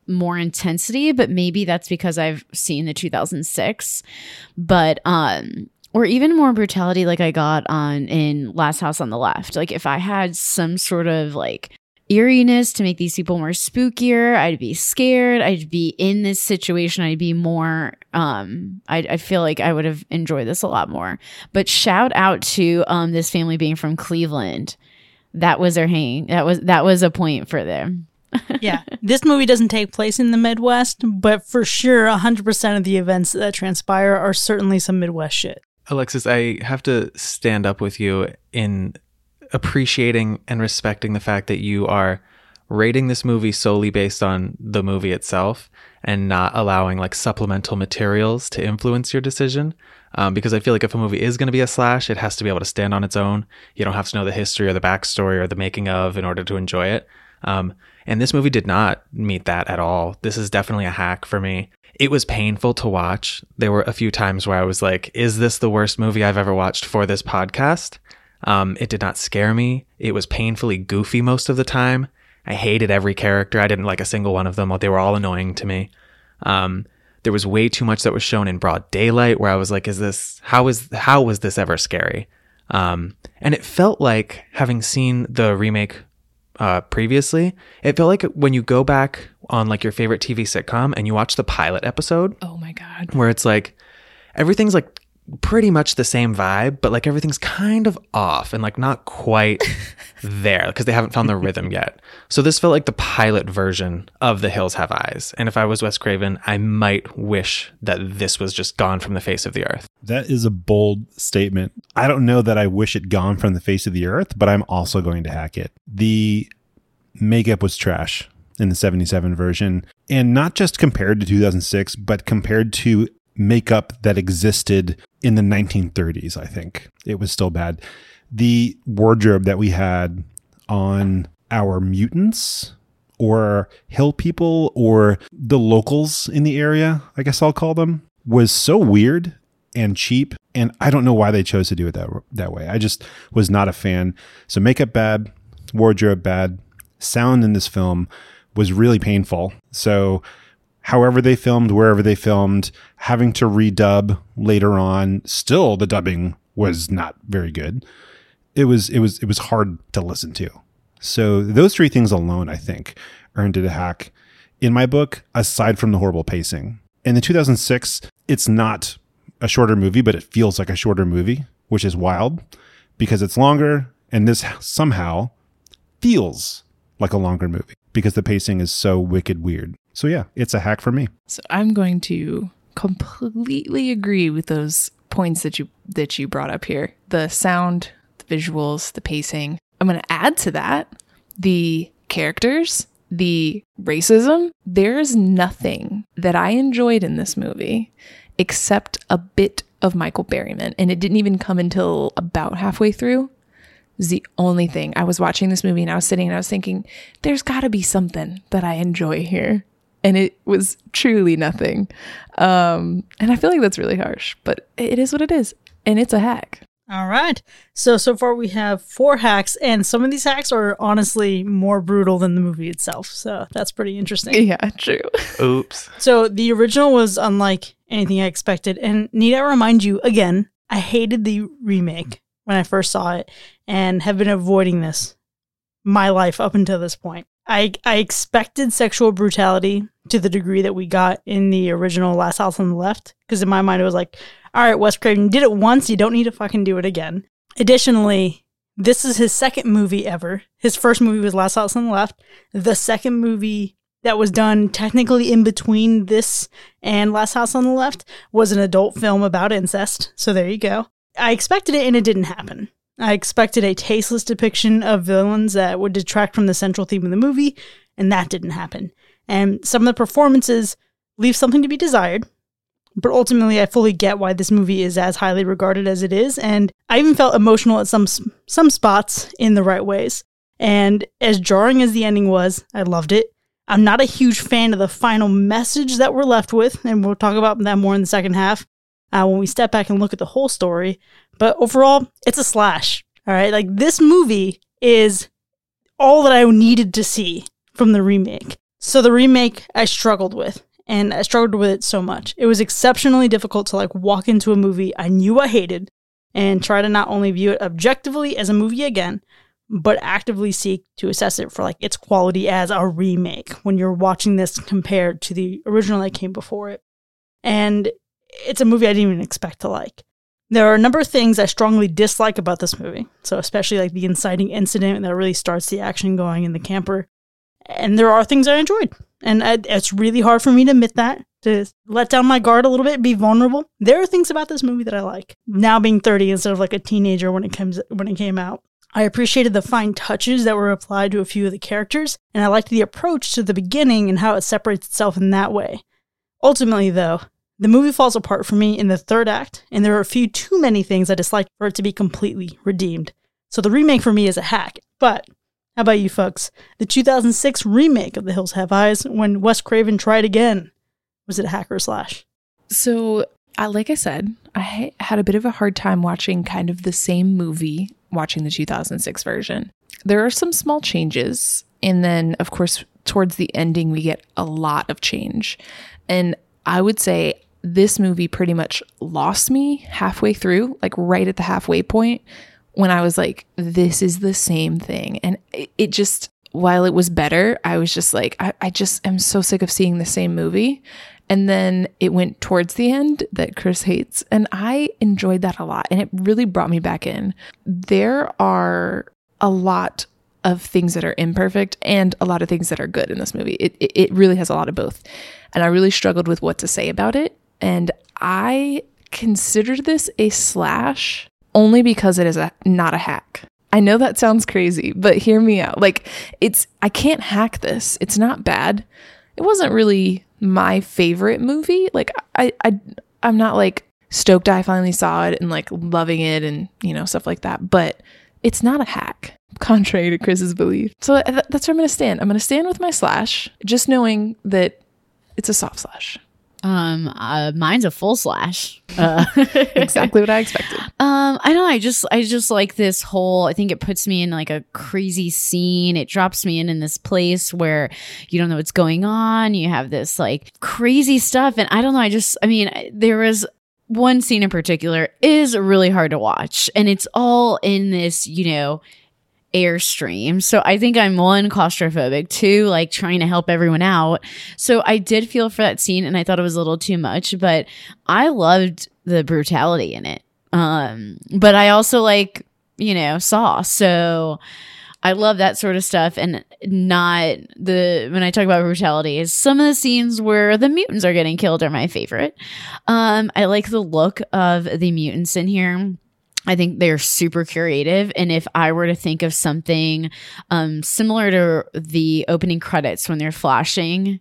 more intensity, but maybe that's because I've seen the 2006. But, um, or even more brutality like I got on in Last House on the Left. Like if I had some sort of like eeriness to make these people more spookier. I'd be scared. I'd be in this situation. I'd be more, um, I, I feel like I would have enjoyed this a lot more. But shout out to, um, this family being from Cleveland. That was their hang. That was, that was a point for them. Yeah. This movie doesn't take place in the Midwest, but for sure, 100% of the events that transpire are certainly some Midwest shit. Alexis, I have to stand up with you in appreciating and respecting the fact that you are rating this movie solely based on the movie itself and not allowing like supplemental materials to influence your decision. Um, because I feel like if a movie is going to be a slash, it has to be able to stand on its own. You don't have to know the history or the backstory or the making of in order to enjoy it. Um, and this movie did not meet that at all. This is definitely a hack for me. It was painful to watch. There were a few times where I was like, is this the worst movie I've ever watched for this podcast? Um, it did not scare me. It was painfully goofy most of the time. I hated every character. I didn't like a single one of them. They were all annoying to me. Um, there was way too much that was shown in broad daylight where I was like, is this, how is, how was this ever scary? Um, and it felt like having seen the remake, uh, previously, it felt like when you go back on like your favorite TV sitcom and you watch the pilot episode. Oh my God. Where it's like, everything's like pretty much the same vibe, but like everything's kind of off and like not quite there because they haven't found the rhythm yet. So this felt like the pilot version of The Hills Have Eyes. And if I was Wes Craven, I might wish that this was just gone from the face of the earth. That is a bold statement. I don't know that I wish it gone from the face of the earth, but I'm also going to hack it. The makeup was trash in the 77 version, and not just compared to 2006, but compared to makeup that existed in the 1930s, I think. It was still bad. The wardrobe that we had on our mutants or hill people or the locals in the area, I guess I'll call them, was so weird and cheap and I don't know why they chose to do it that that way. I just was not a fan. So makeup bad, wardrobe bad, sound in this film was really painful. So however they filmed, wherever they filmed, having to redub later on. Still, the dubbing was not very good. It was it was it was hard to listen to. So those three things alone, I think, earned it a hack in my book. Aside from the horrible pacing, in the 2006, it's not a shorter movie, but it feels like a shorter movie, which is wild because it's longer, and this somehow feels like a longer movie because the pacing is so wicked weird. So yeah, it's a hack for me. So I'm going to completely agree with those points that you that you brought up here. The sound, the visuals, the pacing. I'm going to add to that the characters, the racism. There's nothing that I enjoyed in this movie except a bit of Michael Berryman, and it didn't even come until about halfway through was the only thing. I was watching this movie and I was sitting and I was thinking, there's got to be something that I enjoy here and it was truly nothing. Um, and I feel like that's really harsh, but it is what it is, and it's a hack. All right. So so far we have four hacks, and some of these hacks are honestly more brutal than the movie itself. So that's pretty interesting. Yeah, true. Oops. So the original was unlike anything I expected, and need I remind you again? I hated the remake when I first saw it, and have been avoiding this my life up until this point. I I expected sexual brutality to the degree that we got in the original Last House on the Left, because in my mind it was like, all right, Wes Craven did it once, you don't need to fucking do it again. Additionally, this is his second movie ever. His first movie was Last House on the Left. The second movie that was done technically in between this and Last House on the Left was an adult film about incest. So there you go. I expected it and it didn't happen. I expected a tasteless depiction of villains that would detract from the central theme of the movie, and that didn't happen. And some of the performances leave something to be desired, but ultimately I fully get why this movie is as highly regarded as it is, and I even felt emotional at some some spots in the right ways. And as jarring as the ending was, I loved it. I'm not a huge fan of the final message that we're left with, and we'll talk about that more in the second half uh, when we step back and look at the whole story. But overall, it's a slash. All right. Like this movie is all that I needed to see from the remake. So the remake I struggled with and I struggled with it so much. It was exceptionally difficult to like walk into a movie I knew I hated and try to not only view it objectively as a movie again, but actively seek to assess it for like its quality as a remake when you're watching this compared to the original that came before it. And it's a movie I didn't even expect to like. There are a number of things I strongly dislike about this movie. So, especially like the inciting incident that really starts the action going in the camper. And there are things I enjoyed. And I, it's really hard for me to admit that, to let down my guard a little bit, be vulnerable. There are things about this movie that I like. Now being 30 instead of like a teenager when it comes when it came out. I appreciated the fine touches that were applied to a few of the characters, and I liked the approach to the beginning and how it separates itself in that way. Ultimately, though, the movie falls apart for me in the third act, and there are a few too many things I dislike for it to be completely redeemed. So the remake for me is a hack. But how about you folks? The 2006 remake of The Hills Have Eyes, when Wes Craven tried again, was it a hack or a slash? So, uh, like I said, I had a bit of a hard time watching kind of the same movie, watching the 2006 version. There are some small changes, and then, of course, towards the ending, we get a lot of change. And I would say this movie pretty much lost me halfway through, like right at the halfway point, when I was like, this is the same thing. And it, it just, while it was better, I was just like, I, I just am so sick of seeing the same movie. And then it went towards the end that Chris hates. And I enjoyed that a lot. And it really brought me back in. There are a lot of things that are imperfect and a lot of things that are good in this movie. It, it, it really has a lot of both. And I really struggled with what to say about it and I consider this a slash only because it is a not a hack. I know that sounds crazy, but hear me out. Like it's I can't hack this. It's not bad. It wasn't really my favorite movie. Like I I I'm not like stoked I finally saw it and like loving it and you know stuff like that, but it's not a hack contrary to Chris's belief. So uh, th- that's where I'm going to stand. I'm going to stand with my slash, just knowing that it's a soft slash. Um, uh, mine's a full slash. Uh, exactly what I expected. Um, I don't know. I just, I just like this whole. I think it puts me in like a crazy scene. It drops me in in this place where you don't know what's going on. You have this like crazy stuff, and I don't know. I just, I mean, there was one scene in particular is really hard to watch, and it's all in this, you know, airstream. So I think I'm one claustrophobic, two like trying to help everyone out. So I did feel for that scene and I thought it was a little too much, but I loved the brutality in it. Um but I also like, you know, saw. So I love that sort of stuff and not the when I talk about brutality is some of the scenes where the mutants are getting killed are my favorite. Um I like the look of the mutants in here I think they're super creative. And if I were to think of something um, similar to the opening credits when they're flashing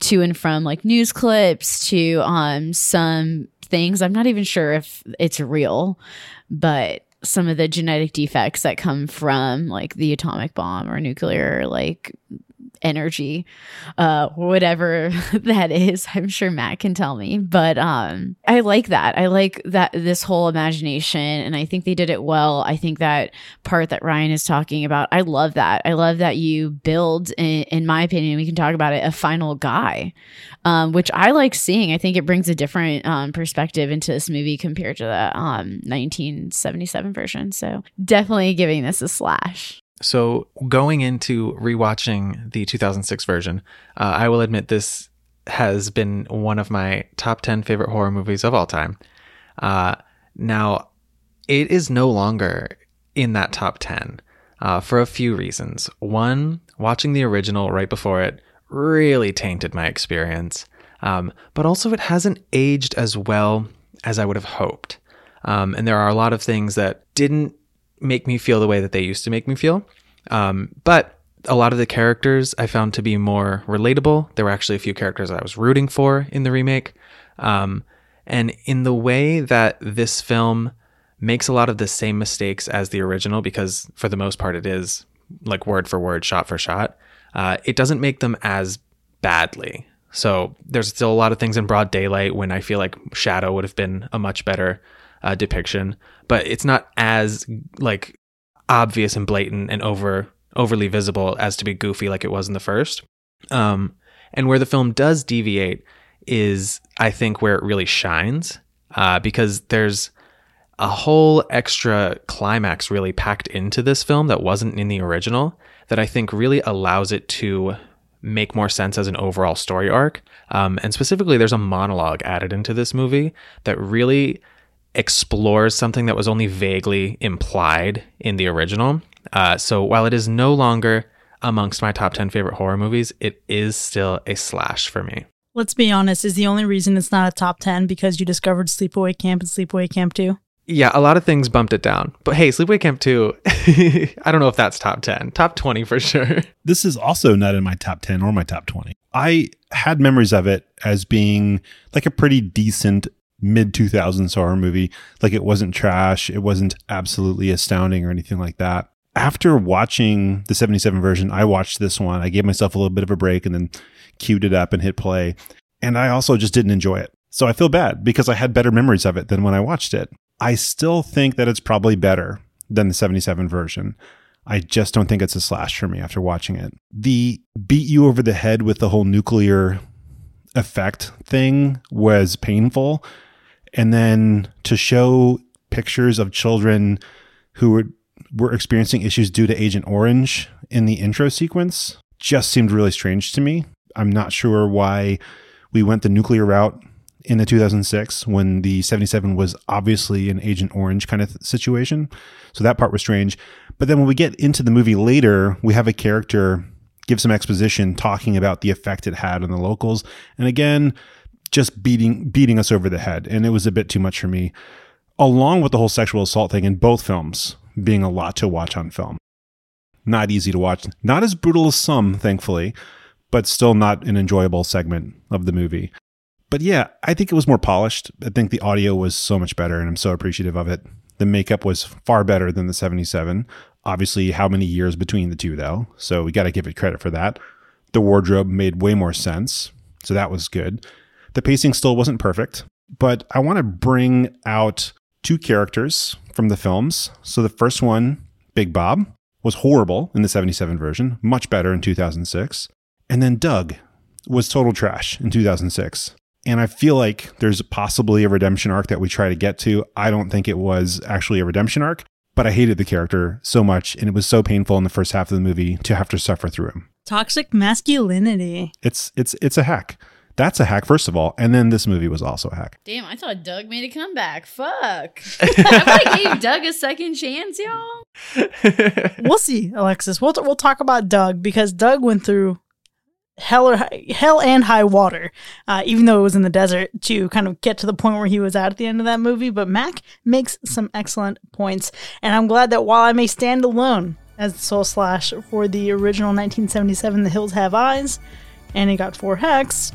to and from like news clips to um, some things, I'm not even sure if it's real, but some of the genetic defects that come from like the atomic bomb or nuclear like energy uh whatever that is i'm sure matt can tell me but um i like that. I like that this whole imagination and i think they did it well. I think that part that ryan is talking about i love that. I love that you build in, in my opinion we can talk about it a final guy um which i like seeing. I think it brings a different um perspective into this movie compared to the um 1977 version. So definitely giving this a slash So going into rewatching the 2006 version, uh, I will admit this has been one of my top 10 favorite horror movies of all time. Uh, now, it is no longer in that top 10 uh, for a few reasons. One, watching the original right before it really tainted my experience, um, but also it hasn't aged as well as I would have hoped. Um, and there are a lot of things that didn't make me feel the way that they used to make me feel. Um, but a lot of the characters I found to be more relatable. There were actually a few characters I was rooting for in the remake. Um, and in the way that this film makes a lot of the same mistakes as the original, because for the most part it is like word for word, shot for shot, uh, it doesn't make them as badly. So there's still a lot of things in broad daylight when I feel like Shadow would have been a much better uh, depiction, but it's not as like obvious and blatant and over overly visible as to be goofy like it was in the first. Um, and where the film does deviate is, I think, where it really shines, uh, because there's a whole extra climax really packed into this film that wasn't in the original that I think really allows it to make more sense as an overall story arc. Um, and specifically, there's a monologue added into this movie that really explores something that was only vaguely implied in the original. Uh, so while it is no longer amongst my top 10 favorite horror movies, it is still a slash for me. Let's be honest, is the only reason it's not a top 10 because you discovered Sleepaway Camp and Sleepaway Camp 2? Yeah, a lot of things bumped it down. But hey, Sleepaway Camp 2, I don't know if that's top 10. Top 20 for sure. This is also not in my top 10 or my top 20. I had memories of it as being like a pretty decent mid 2000s horror movie. Like it wasn't trash, it wasn't absolutely astounding or anything like that. After watching the 77 version, I watched this one. I gave myself a little bit of a break and then queued it up and hit play. And I also just didn't enjoy it. So I feel bad because I had better memories of it than when I watched it. I still think that it's probably better than the 77 version. I just don't think it's a slash for me after watching it. The beat you over the head with the whole nuclear effect thing was painful. And then to show pictures of children who were, were experiencing issues due to Agent Orange in the intro sequence just seemed really strange to me. I'm not sure why we went the nuclear route in the 2006 when the 77 was obviously an Agent Orange kind of situation. So that part was strange. But then when we get into the movie later, we have a character give some exposition talking about the effect it had on the locals. And again, just beating beating us over the head. And it was a bit too much for me. Along with the whole sexual assault thing in both films being a lot to watch on film. Not easy to watch. Not as brutal as some, thankfully, but still not an enjoyable segment of the movie but yeah, I think it was more polished. I think the audio was so much better, and I'm so appreciative of it. The makeup was far better than the 77. Obviously, how many years between the two, though? So we got to give it credit for that. The wardrobe made way more sense. So that was good. The pacing still wasn't perfect, but I want to bring out two characters from the films. So the first one, Big Bob, was horrible in the 77 version, much better in 2006. And then Doug was total trash in 2006. And I feel like there's possibly a redemption arc that we try to get to. I don't think it was actually a redemption arc, but I hated the character so much. And it was so painful in the first half of the movie to have to suffer through him. Toxic masculinity. It's it's it's a hack. That's a hack, first of all. And then this movie was also a hack. Damn, I thought Doug made a comeback. Fuck. I gave Doug a second chance, y'all. we'll see, Alexis. We'll, we'll talk about Doug because Doug went through hell or high, hell and high water, uh, even though it was in the desert to kind of get to the point where he was at at the end of that movie. But Mac makes some excellent points, and I'm glad that while I may stand alone as the Sole Slash for the original 1977 The Hills Have Eyes, and he got four hex,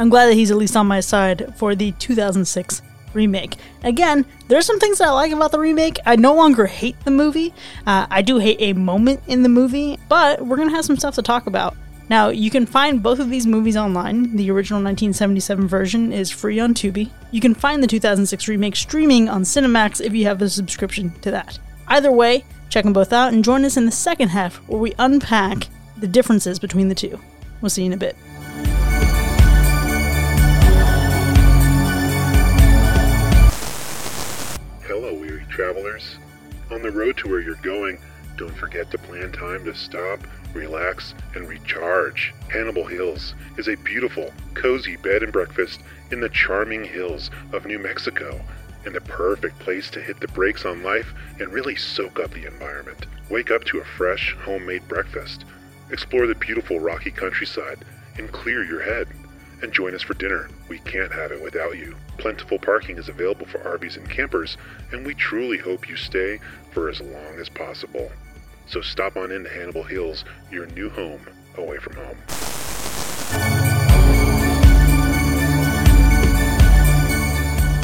I'm glad that he's at least on my side for the 2006 remake. Again, there's some things that I like about the remake. I no longer hate the movie. Uh, I do hate a moment in the movie, but we're gonna have some stuff to talk about Now, you can find both of these movies online. The original 1977 version is free on Tubi. You can find the 2006 remake streaming on Cinemax if you have a subscription to that. Either way, check them both out and join us in the second half where we unpack the differences between the two. We'll see you in a bit. Travelers. On the road to where you're going, don't forget to plan time to stop, relax, and recharge. Hannibal Hills is a beautiful, cozy bed and breakfast in the charming hills of New Mexico, and the perfect place to hit the brakes on life and really soak up the environment. Wake up to a fresh, homemade breakfast, explore the beautiful rocky countryside, and clear your head. And join us for dinner. We can't have it without you. Plentiful parking is available for RVs and campers, and we truly hope you stay for as long as possible. So stop on in to Hannibal Hills, your new home away from home.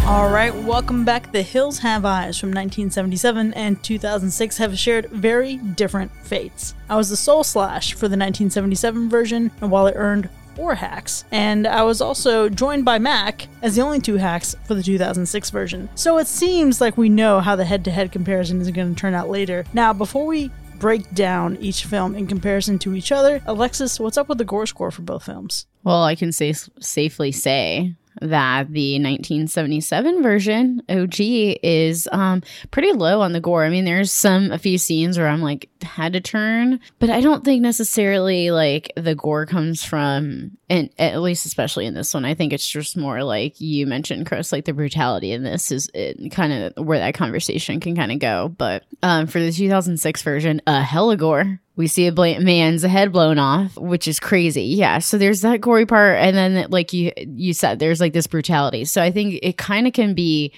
All right, welcome back. The Hills Have Eyes from 1977 and 2006 have shared very different fates. I was the Sole Slash for the 1977 version, and while it earned four hacks, and I was also joined by Mac as the only two hacks for the 2006 version. So it seems like we know how the head to head comparison is going to turn out later. Now, before we break down each film in comparison to each other, Alexis, what's up with the gore score for both films? Well, I can say safely say that the 1977 version OG is um, pretty low on the gore. I mean, there's some a few scenes where I'm like had to turn, but I don't think necessarily like the gore comes from, and at least especially in this one, I think it's just more like you mentioned, Chris, like the brutality in this is kind of where that conversation can kind of go. But um, for the 2006 version, a uh, hella gore we see a bl- man's head blown off, which is crazy. Yeah. So there's that gory part, and then like you you said, there's like this brutality. So I think it kind of can be.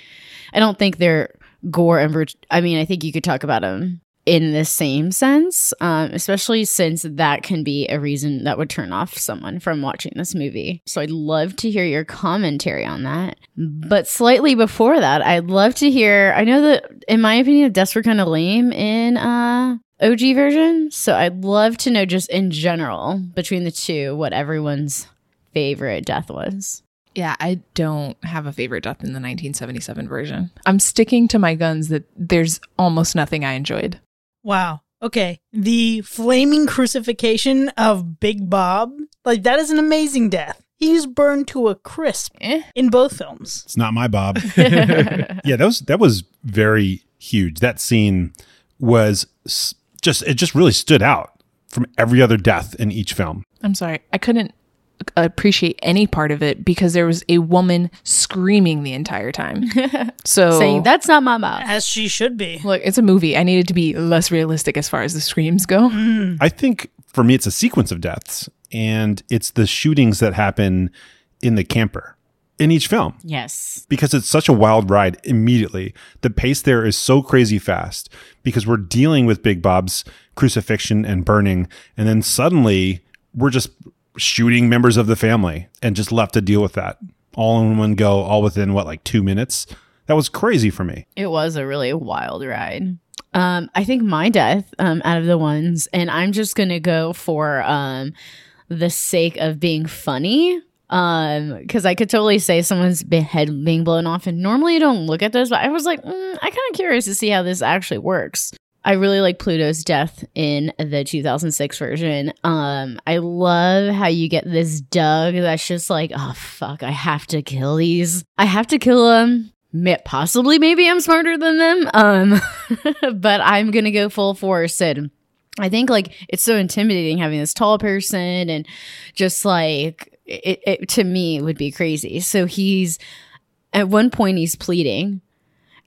I don't think they're gore and brut- I mean, I think you could talk about them in the same sense, um, especially since that can be a reason that would turn off someone from watching this movie. So I'd love to hear your commentary on that. But slightly before that, I'd love to hear. I know that, in my opinion, deaths were kind of lame in uh, OG version. So I'd love to know just in general between the two what everyone's favorite death was. Yeah, I don't have a favorite death in the 1977 version. I'm sticking to my guns that there's almost nothing I enjoyed. Wow. Okay. The flaming crucifixion of Big Bob, like that is an amazing death. He's burned to a crisp Eh. in both films. It's not my Bob. yeah, that was that was very huge. That scene was s- just it just really stood out from every other death in each film. I'm sorry. I couldn't appreciate any part of it because there was a woman screaming the entire time. So Saying that's not my mom. As she should be. look, it's a movie. I needed to be less realistic as far as the screams go. Hmm. I think for me it's a sequence of deaths and it's the shootings that happen in the camper in each film. Yes. because it's such a wild ride immediately. The pace there is so crazy fast because we're dealing with Big Bob's crucifixion and burning. And then suddenly we're just shooting members of the family and just left to deal with that all in one go, all within what, like two minutes? That was crazy for me. It was a really wild ride. Um, I think my death, um, out of the ones, and I'm just gonna go for um the sake of being funny. Um, because I could totally say someone's head being blown off, and normally you don't look at those, but I was like, mm, I kind of curious to see how this actually works. I really like Pluto's death in the 2006 version. Um, I love how you get this Doug that's just like, oh fuck, I have to kill these. I have to kill them. Possibly, maybe I'm smarter than them. Um, but I'm gonna go full force and. I think like it's so intimidating having this tall person and just like it, it to me would be crazy. So he's at one point he's pleading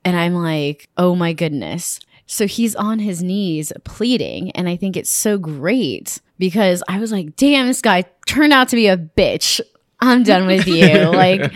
and I'm like, "Oh my goodness." So he's on his knees pleading and I think it's so great because I was like, "Damn, this guy turned out to be a bitch. I'm done with you." like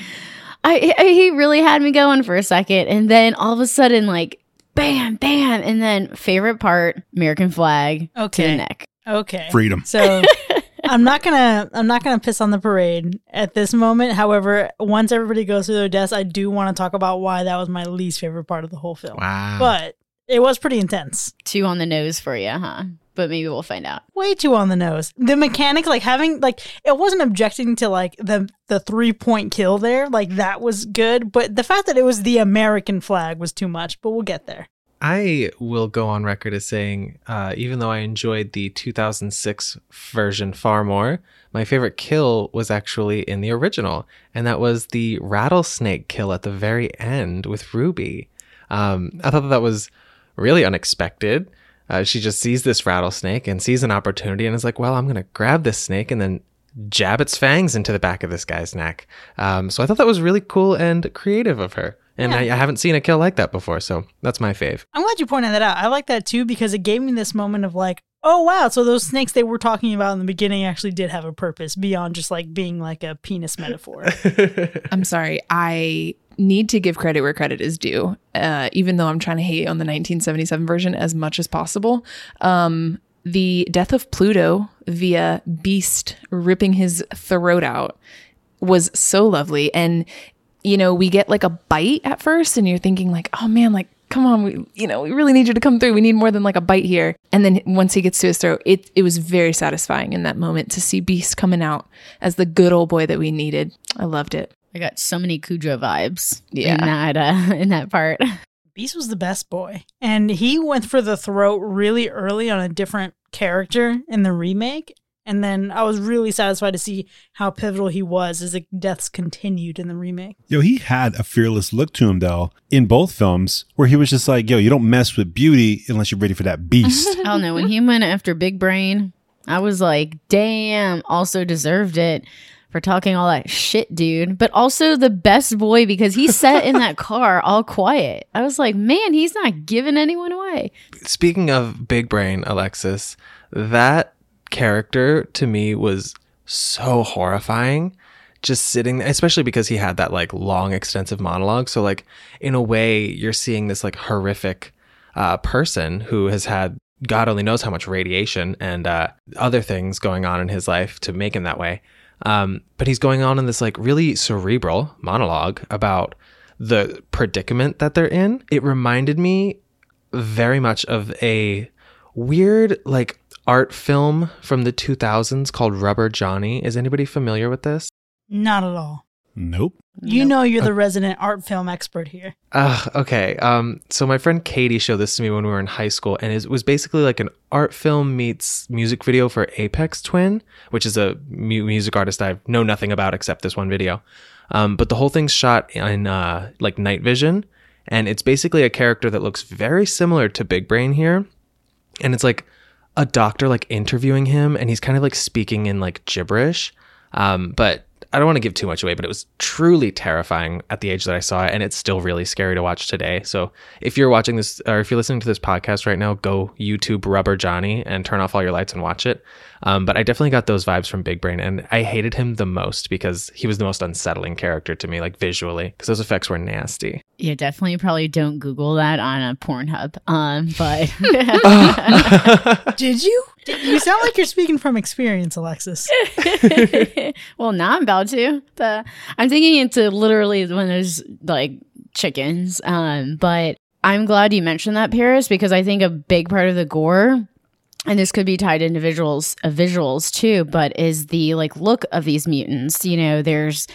I, I he really had me going for a second and then all of a sudden like bam bam and then favorite part American flag to the Okay. neck. Okay. Freedom. So I'm not gonna I'm not gonna piss on the parade at this moment. However, once everybody goes through their deaths, I do want to talk about why that was my least favorite part of the whole film. Wow. But It was pretty intense. Too on the nose for you, huh? But maybe we'll find out. Way too on the nose. The mechanic, like having like it wasn't objecting to like the the three point kill there, like that was good. But the fact that it was the American flag was too much. But we'll get there. I will go on record as saying, uh, even though I enjoyed the 2006 version far more, my favorite kill was actually in the original, and that was the rattlesnake kill at the very end with Ruby. Um, I thought that, that was really unexpected. Uh, she just sees this rattlesnake and sees an opportunity and is like, well, I'm going to grab this snake and then jab its fangs into the back of this guy's neck. Um, so I thought that was really cool and creative of her. And Yeah. I, I haven't seen a kill like that before, so that's my fave. I'm glad you pointed that out. I like that too because it gave me this moment of like, oh wow, so those snakes they were talking about in the beginning actually did have a purpose beyond just like being like a penis metaphor. I'm sorry. I need to give credit where credit is due, uh, even though I'm trying to hate on the 1977 version as much as possible. Um, the death of Pluto via Beast ripping his throat out was so lovely. And, you know, we get like a bite at first, and you're thinking, like, oh man, like, come on, we, you know, we really need you to come through. We need more than like a bite here. And then once he gets to his throat, it, it was very satisfying in that moment to see Beast coming out as the good old boy that we needed. I loved it. I got so many Cujo vibes Yeah. in that uh, in that part. Beast was the best boy. And he went for the throat really early on a different character in the remake. And then I was really satisfied to see how pivotal he was as the deaths continued in the remake. Yo, he had a fearless look to him though in both films, where he was just like, "Yo, you don't mess with beauty unless you're ready for that beast." I don't know. When he went after Big Brain, I was like, damn, also deserved it for talking all that shit, dude. But also the best boy because he sat in that car all quiet. I was like, man, he's not giving anyone away. Speaking of big brain, Alexis, that character to me was so horrifying. Just sitting, especially because he had that like long, extensive monologue. So, like, in a way, you're seeing this like horrific uh, person who has had God only knows how much radiation and uh, other things going on in his life to make him that way. Um, but he's going on in this like really cerebral monologue about the predicament that they're in. It reminded me very much of a weird like art film from the 2000s called Rubber Johnny. Is anybody familiar with this? Not at all. nope. You know you're the resident art film expert here. Uh, okay. Um, so my friend Katie showed this to me when we were in high school, and it was basically like an art film meets music video for Aphex Twin, which is a mu- music artist I know nothing about except this one video. Um, but the whole thing's shot in uh, like night vision, and it's basically a character that looks very similar to Big Brain here, and it's like a doctor like interviewing him, and he's kind of like speaking in like gibberish. Um, but I don't want to give too much away, but it was truly terrifying at the age that I saw it, and it's still really scary to watch today. So if you're watching this or if you're listening to this podcast right now, go YouTube Rubber Johnny and turn off all your lights and watch it. Um, but I definitely got those vibes from Big Brain, and I hated him the most because he was the most unsettling character to me, like visually, because those effects were nasty. Yeah, definitely probably don't Google that on a Pornhub. Um, but Did you? You sound like you're speaking from experience, Alexis. well, now I'm about to. The, I'm thinking into literally when there's like chickens. Um, but I'm glad you mentioned that, Paris, because I think a big part of the gore, and this could be tied into visuals, uh, visuals too, but is the like look of these mutants. You know, there's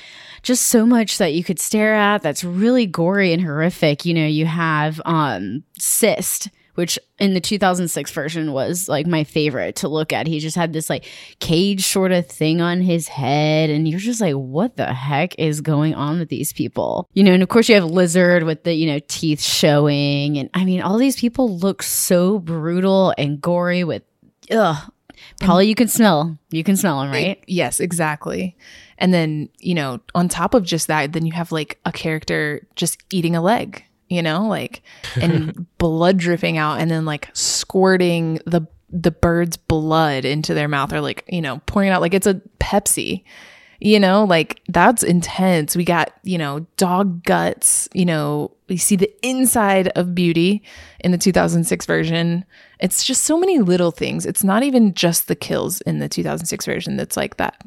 just so much that you could stare at that's really gory and horrific. You know, you have um cyst which in the 2006 version was like my favorite to look at. He just had this like cage sort of thing on his head, and you're just like, what the heck is going on with these people? You know, and of course you have Lizard with the, you know, teeth showing. And I mean, all these people look so brutal and gory with, ugh. Probably you can smell. You can smell them, right? Yes, exactly. And then, you know, on top of just that, then you have like a character just eating a leg, you know, like and blood dripping out and then like squirting the the bird's blood into their mouth or like, you know, pouring out like it's a Pepsi. You know, like that's intense. We got, you know, dog guts, you know, we see the inside of beauty in the 2006 version. It's just so many little things. It's not even just the kills in the 2006 version that's like that.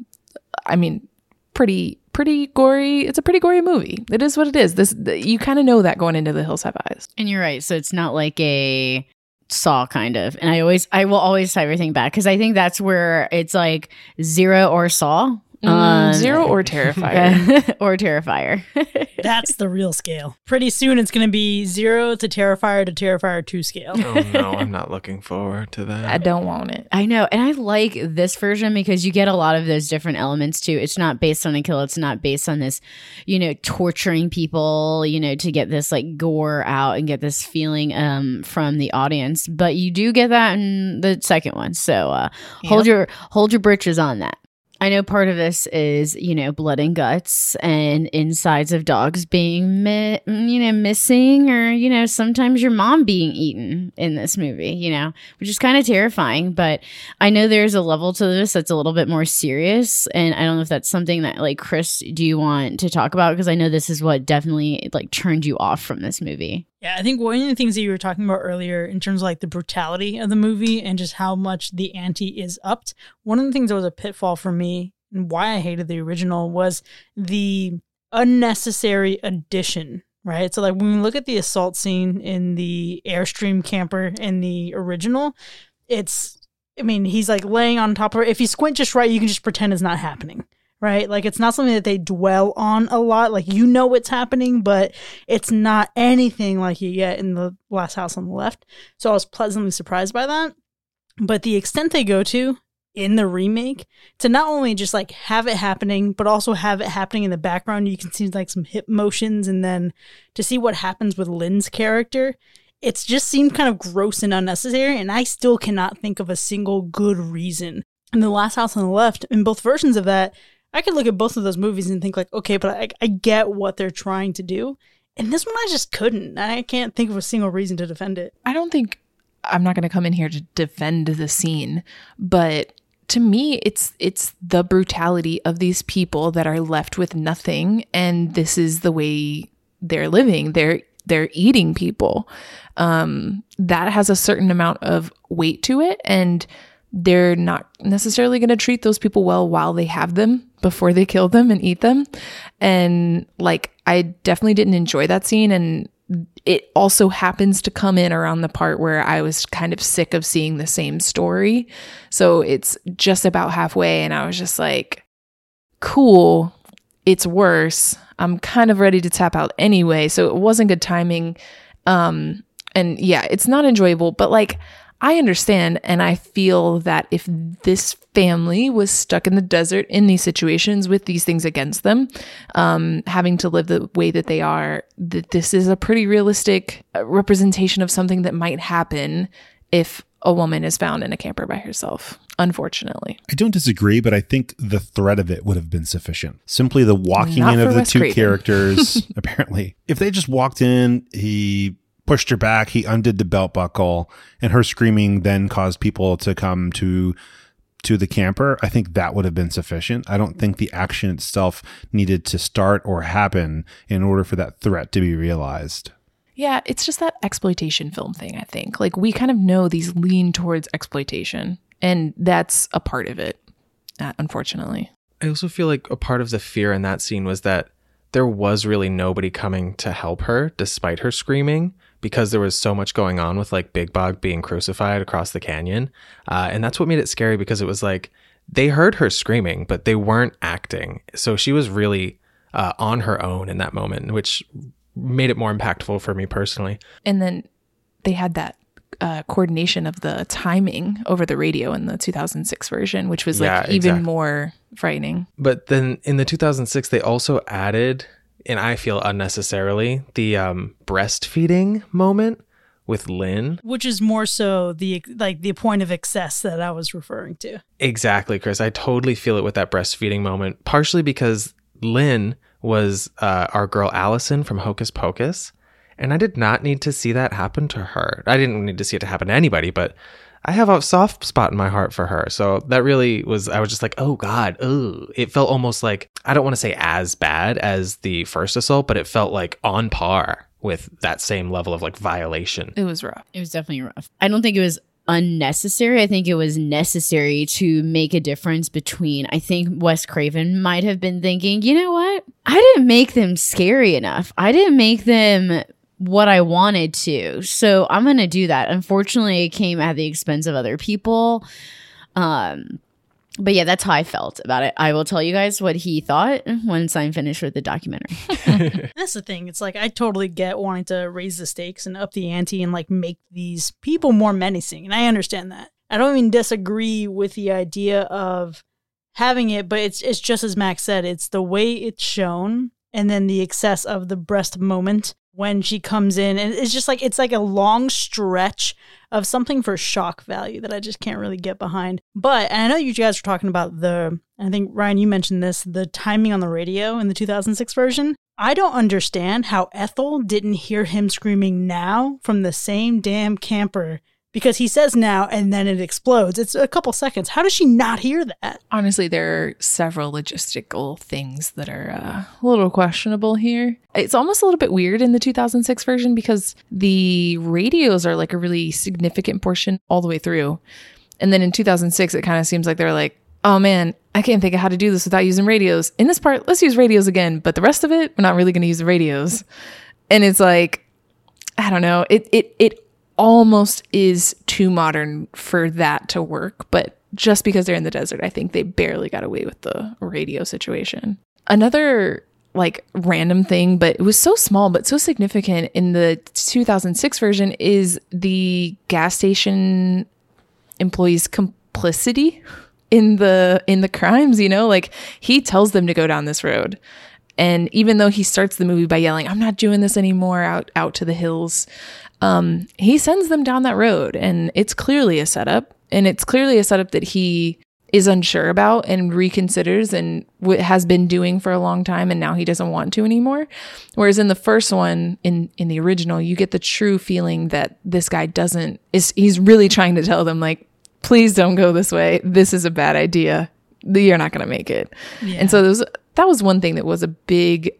I mean, pretty pretty gory. It's a pretty gory movie. It is what it is. This you kind of know that going into The Hills Have Eyes. And you're right. So it's not like a saw kind of. And I always, I will always tie everything back because I think that's where it's like zero or saw. Mm, Um, Zero or Terrifier. or Terrifier. That's the real scale. Pretty soon it's going to be zero to Terrifier to Terrifier 2 scale. Oh no, I'm not looking forward to that. I don't want it. I know. And I like this version because you get a lot of those different elements too. It's not based on a kill. It's not based on this, you know, torturing people, you know, to get this like gore out and get this feeling um from the audience. But you do get that in the second one. So uh hold your hold your britches on that. I know part of this is, you know, blood and guts and insides of dogs being, mi- mm, you know, missing, or, you know, sometimes your mom being eaten in this movie, you know, which is kind of terrifying. But I know there's a level to this that's a little bit more serious. And I don't know if that's something that, like, Chris, do you want to talk about? Because I know this is what definitely, like, turned you off from this movie. Yeah, I think one of the things that you were talking about earlier in terms of like the brutality of the movie and just how much the ante is upped, one of the things that was a pitfall for me and why I hated the original was the unnecessary addition, right? So, like when we look at the assault scene in the Airstream camper in the original, it's, I mean, he's like laying on top of her. If you squint just right, you can just pretend it's not happening. Right? Like it's not something that they dwell on a lot. Like you know what's happening, but it's not anything like you get in the last house on the left. So I was pleasantly surprised by that. But the extent they go to in the remake to not only just like have it happening, but also have it happening in the background. You can see like some hip motions and then to see what happens with Lynn's character. It's just seemed kind of gross and unnecessary. And I still cannot think of a single good reason. In the last house on the left, in both versions of that, I could look at both of those movies and think like, okay, but I, I get what they're trying to do. And this one I just couldn't. I can't think of a single reason to defend it. I don't think I'm not going to come in here to defend the scene, but to me it's it's the brutality of these people that are left with nothing and this is the way they're living. They're they're eating people. Um that has a certain amount of weight to it and they're not necessarily going to treat those people well while they have them before they kill them and eat them. And like, I definitely didn't enjoy that scene. And it also happens to come in around the part where I was kind of sick of seeing the same story. So it's just about halfway. And I was just like, cool, it's worse. I'm kind of ready to tap out anyway. So it wasn't good timing. Um, and yeah, it's not enjoyable, but like, I understand and I feel that if this family was stuck in the desert in these situations with these things against them, um, having to live the way that they are, that this is a pretty realistic uh, representation of something that might happen if a woman is found in a camper by herself. Unfortunately, I don't disagree, but I think the threat of it would have been sufficient. Simply the walking Not in of the two Craven. characters, apparently. If they just walked in, he pushed her back, he undid the belt buckle, and her screaming then caused people to come to to the camper, I think that would have been sufficient. I don't think the action itself needed to start or happen in order for that threat to be realized. yeah, it's just that exploitation film thing. I think like we kind of know these lean towards exploitation, and that's a part of it. Uh, unfortunately, I also feel like a part of the fear in that scene was that there was really nobody coming to help her despite her screaming because there was so much going on with like Big Bob being crucified across the canyon. Uh, and that's what made it scary because it was like they heard her screaming, but they weren't acting. So she was really uh, on her own in that moment, which made it more impactful for me personally. and then they had that uh, coordination of the timing over the radio in the 2006 version, which was like Yeah, even exactly. more frightening. But then in the 2006, they also added, and I feel unnecessarily, the um, breastfeeding moment with Lynn. which is more so the like the point of excess that I was referring to. Exactly, Chris. I totally feel it with that breastfeeding moment, partially because Lynn was uh, our girl Allison from Hocus Pocus. And I did not need to see that happen to her. I didn't need to see it to happen to anybody, but I have a soft spot in my heart for her. So that really was, I was just like, oh God, oh. It felt almost like, I don't want to say as bad as the first assault, but it felt like on par with that same level of like violation. It was rough. It was definitely rough. I don't think it was unnecessary. I think it was necessary to make a difference between, I think Wes Craven might have been thinking, you know what? I didn't make them scary enough. I didn't make them what I wanted to. So I'm going to do that. Unfortunately, it came at the expense of other people. Um, but yeah, that's how I felt about it. I will tell you guys what he thought once I'm finished with the documentary. That's the thing. It's like I totally get wanting to raise the stakes and up the ante and like make these people more menacing. And I understand that. I don't even disagree with the idea of having it, but it's it's just as Max said, it's the way it's shown and then the excess of the breast moment when she comes in and it's just like it's like a long stretch of something for shock value that I just can't really get behind. But I know you guys were talking about the I think Ryan you mentioned this the timing on the radio in the 2006 version. I don't understand how Ethel didn't hear him screaming now from the same damn camper because he says now and then it explodes. It's a couple seconds. How does she not hear that? Honestly, there are several logistical things that are uh, a little questionable here. It's almost a little bit weird in the 2006 version because the radios are like a really significant portion all the way through. And then in 2006, it kind of seems like they're like, oh man, I can't think of how to do this without using radios. In this part, let's use radios again, but the rest of it, we're not really going to use the radios. And it's like, I don't know. It it it almost is too modern for that to work, but just because they're in the desert, I think they barely got away with the radio situation. Another like random thing, but it was so small but so significant in the 2006 version is the gas station employees complicity in the in the crimes, you know? Like he tells them to go down this road. And even though he starts the movie by yelling, "I'm not doing this anymore," out out to the hills, um, he sends them down that road, and it's clearly a setup, and it's clearly a setup that he is unsure about and reconsiders and w- has been doing for a long time and now he doesn't want to anymore. Whereas in the first one in in the original you get the true feeling that this guy doesn't is he's really trying to tell them like please don't go this way. This is a bad idea. You're not going to make it. Yeah. and so there was, that was one thing that was a big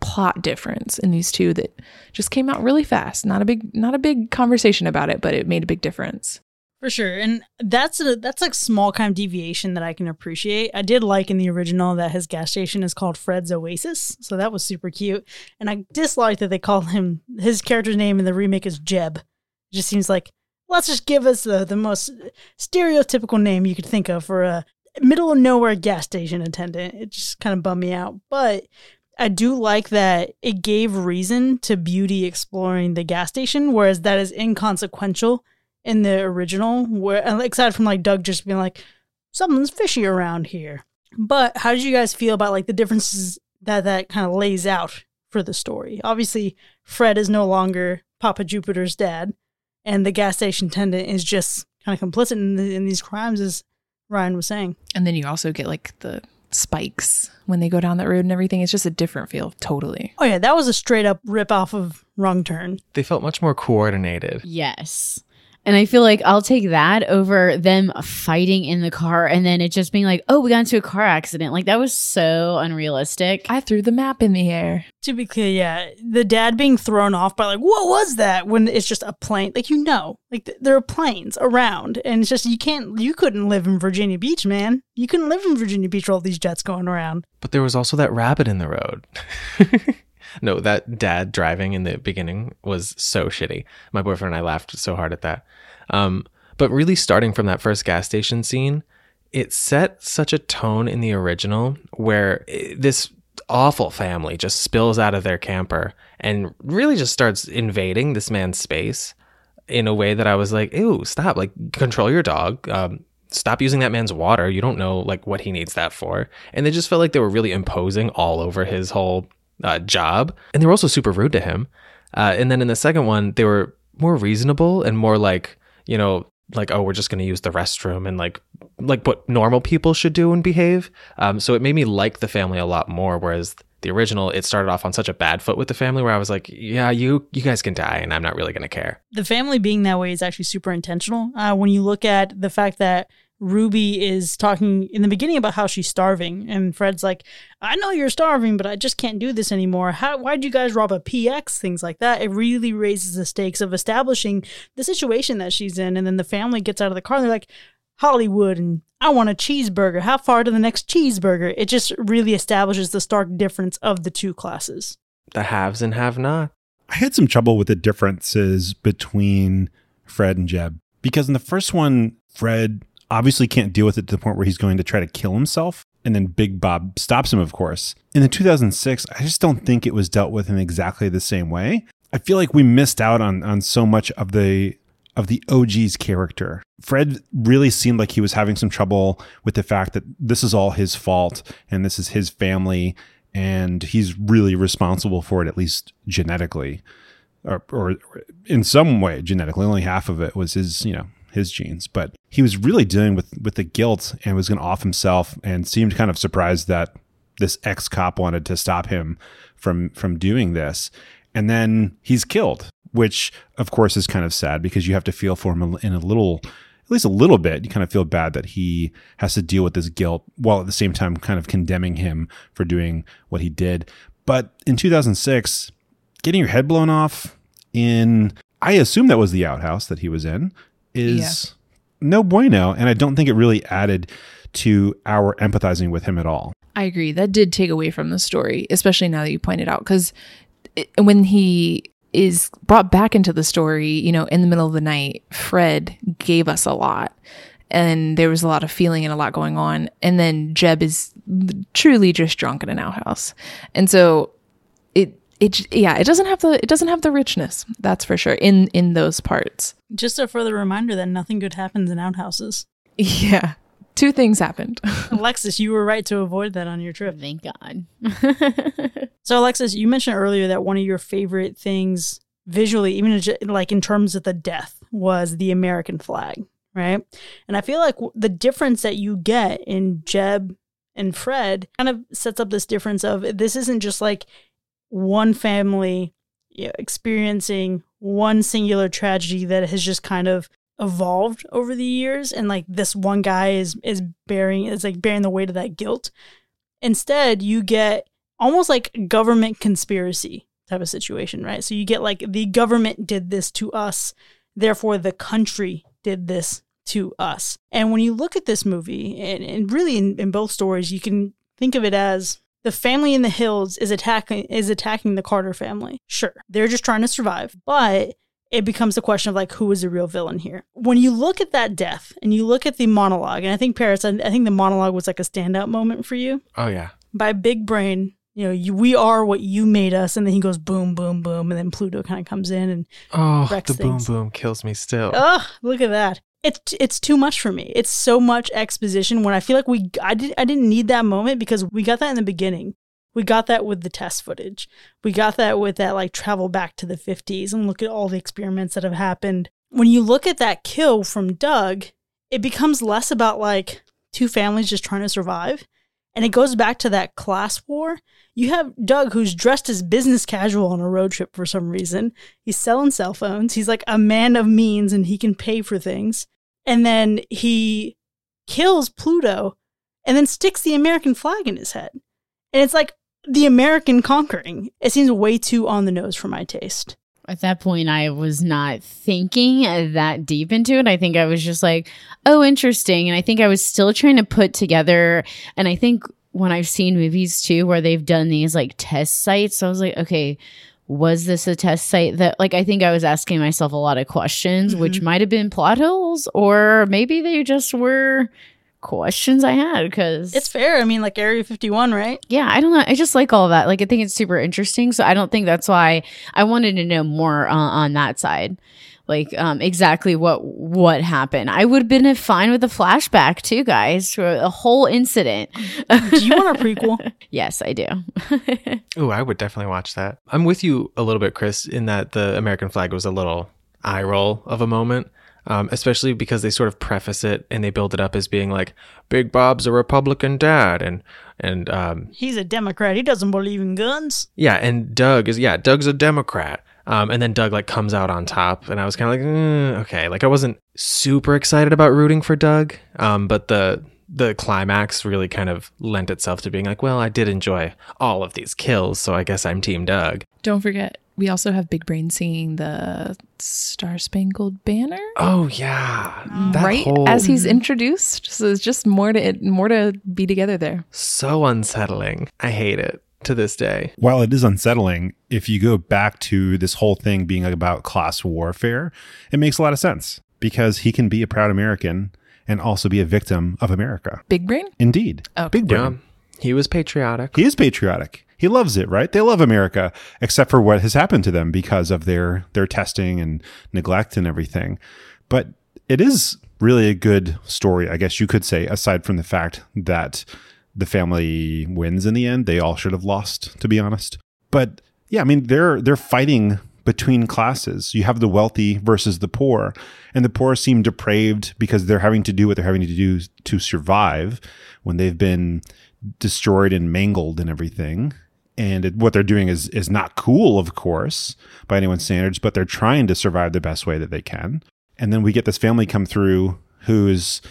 plot difference in these two that just came out really fast not a big not a big conversation about it but it made a big difference For sure. And that's a that's like small kind of deviation that I can appreciate. I did like in the original that his gas station is called Fred's Oasis. So that was super cute. And I dislike that they call him his character's name in the remake is Jeb. It just seems like let's just give us the, the most stereotypical name you could think of for a middle of nowhere gas station attendant. It just kind of bummed me out. But I do like that it gave reason to Beauty exploring the gas station, whereas that is inconsequential in the original, where aside from like Doug just being like, something's fishy around here. But how did you guys feel about like the differences that that kind of lays out for the story? Obviously, Fred is no longer Papa Jupiter's dad, and the gas station attendant is just kind of complicit in, the, in these crimes, as Ryan was saying. And then you also get like the spikes when they go down that road and everything. It's just a different feel, totally. Oh yeah, that was a straight up rip off of Wrong Turn. They felt much more coordinated. Yes. And I feel like I'll take that over them fighting in the car and then it just being like, oh, we got into a car accident. Like that was so unrealistic. I threw the map in the air. To be clear, yeah, the dad being thrown off by like, what was that? When it's just a plane, like you know, like th- there are planes around, and it's just you can't, you couldn't live in Virginia Beach, man. You couldn't live in Virginia Beach with all these jets going around. But there was also that rabbit in the road. no, that dad driving in the beginning was so shitty. My boyfriend and I laughed so hard at that. Um, but really, starting from that first gas station scene, it set such a tone in the original where this awful family just spills out of their camper and really just starts invading this man's space in a way that I was like, ew, stop. Like, control your dog. Um, stop using that man's water. You don't know like what he needs that for. And they just felt like they were really imposing all over his whole uh, job. And they were also super rude to him. Uh, and then in the second one, they were more reasonable and more like, you know, like oh we're just going to use the restroom and like like what normal people should do and behave um, so it made me like the family a lot more whereas the original it started off on such a bad foot with the family where i was like yeah you you guys can die and i'm not really going to care The family being that way is actually super intentional. Uh, when you look at the fact that Ruby is talking in the beginning about how she's starving, and Fred's like, "I know you're starving, but I just can't do this anymore. How? Why'd you guys rob a PX? Things like that. It really raises the stakes of establishing the situation that she's in, and then the family gets out of the car and they're like, Hollywood, and I want a cheeseburger. How far to the next cheeseburger? It just really establishes the stark difference of the two classes. The haves and have not. I had some trouble with the differences between Fred and Jeb because in the first one, Fred obviously can't deal with it to the point where he's going to try to kill himself. And then Big Bob stops him, of course. In the 2006, I just don't think it was dealt with in exactly the same way. I feel like we missed out on on so much of the of the OG's character. Fred really seemed like he was having some trouble with the fact that this is all his fault and this is his family and he's really responsible for it at least genetically or, or in some way genetically only half of it was his you know his genes but he was really dealing with with the guilt and was going to off himself and seemed kind of surprised that this ex cop wanted to stop him from from doing this. And then he's killed which of course is kind of sad because you have to feel for him in a little at least a little bit. You kind of feel bad that he has to deal with this guilt while at the same time kind of condemning him for doing what he did. But in 2006 getting your head blown off in i assume that was the outhouse that he was in is no bueno and i don't think it really added to our empathizing with him at all I agree. That did take away from the story, especially now that you pointed out. Because when he is brought back into the story, you know, in the middle of the night, Fred gave us a lot. And there was a lot of feeling and a lot going on. And then Jeb is truly just drunk in an outhouse. And so it it yeah, it doesn't have the it doesn't have the richness, that's for sure, in in those parts. Just a further reminder that nothing good happens in outhouses. Yeah. Two things happened. Alexis, you were right to avoid that on your trip. Thank God. So, Alexis, you mentioned earlier that one of your favorite things visually, even like in terms of the death, was the American flag, right? And I feel like the difference that you get in Jeb and Fred kind of sets up this difference of this isn't just like one family experiencing one singular tragedy that has just kind of evolved over the years and like this one guy is is bearing is like bearing the weight of that guilt. Instead you get almost like government conspiracy type of situation right? So you get like the government did this to us therefore the country did this to us. And when you look at this movie and, and really in, in both stories you can think of it as the family in the hills is attacking is attacking the Carter family. Sure, they're just trying to survive, but it becomes a question of like who is the real villain here. When you look at that death and you look at the monologue, and I think Paris, I, I think the monologue was like a standout moment for you Oh yeah. by Big Brain. You know, you, we are what you made us, and then he goes boom, boom, boom, and then Pluto kind of comes in and Oh, the boom boom kills me still. Oh, look at that. It's it's too much for me. It's so much exposition when I feel like we I did I didn't need that moment because we got that in the beginning. We got that with the test footage. We got that with that like travel back to the 50s and look at all the experiments that have happened. When you look at that kill from Doug, it becomes less about like two families just trying to survive and it goes back to that class war. You have Doug who's dressed as business casual on a road trip for some reason. He's selling cell phones. He's like a man of means and he can pay for things. And then he kills Pluto and then sticks the American flag in his head. And it's like the American conquering. It seems way too on the nose for my taste. At that point, I was not thinking that deep into it. I think I was just like, oh, interesting. And I think I was still trying to put together, and I think when I've seen movies too where they've done these like test sites, I was like, okay, was this a test site that like I think I was asking myself a lot of questions, which might have been plot holes, or maybe they just were questions I had because It's fair. I mean, like Area 51, right? yeah, I don't know. I just like all that. Like, I think it's super interesting. So I don't think that's why I wanted to know more uh, on that side, like um, exactly what what happened. I would have been fine with a flashback too, guys, for a whole incident. Do you want a prequel? yes, I do. Ooh, I would definitely watch that. I'm with you a little bit, Chris, in that the American flag was a little eye roll of a moment, um, especially because they sort of preface it and they build it up as being like, Big Bob's a Republican dad, and and um, He's a Democrat. He doesn't believe in guns. yeah, and Doug is yeah, Doug's a Democrat. Um, and then Doug like comes out on top, and I was kind of like, "Mm, okay, like I wasn't super excited about rooting for Doug, um, but the the climax really kind of lent itself to being like, well, I did enjoy all of these kills, so I guess I'm Team Doug. Don't forget, we also have Big Brain singing the Star Spangled Banner. Oh yeah, That right whole- as he's introduced, so it's just more to more to be together there. so unsettling. I hate it to this day. While it is unsettling, if you go back to this whole thing being about class warfare, it makes a lot of sense because he can be a proud American and also be a victim of America. Big Brain. Indeed. Okay. Big Yeah, brain. he was patriotic. He is patriotic. He loves it, right? They love America, except for what has happened to them because of their their testing and neglect and everything. But it is really a good story, I guess you could say, aside from the fact that the family wins in the end. They all should have lost, to be honest. But yeah, I mean they're they're fighting between classes. You have the wealthy versus the poor, and the poor seem depraved because they're having to do what they're having to do to survive when they've been destroyed and mangled and everything. And it, what they're doing is is not cool, of course, by anyone's standards, but they're trying to survive the best way that they can. And then we get this family come through who's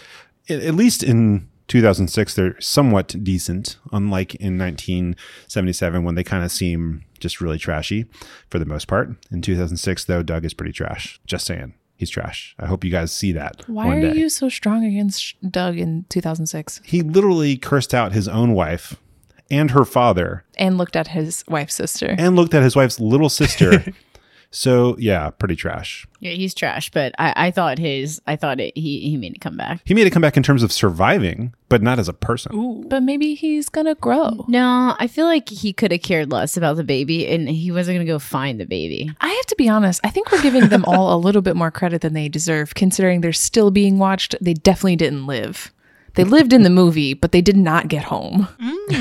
at at least in 2006 they're somewhat decent unlike in 1977 when they kind of seem just really trashy for the most part. In 2006 though doug is pretty trash. Just saying. He's trash. I hope you guys see that Why are you so strong against Doug in 2006? he literally cursed out his own wife and her father And looked at his wife's sister. and looked at his wife's little sister so yeah pretty trash Yeah, he's trash, but I, I thought his I thought it, he he made it come back. he made a comeback in terms of surviving but not as a person Ooh. But maybe he's gonna grow. No, I feel like he could have cared less about the baby, and he wasn't gonna go find the baby. I have to be honest. I think we're giving them all a little bit more credit than they deserve, considering they're still being watched. They definitely didn't live. They lived in the movie, but they did not get home.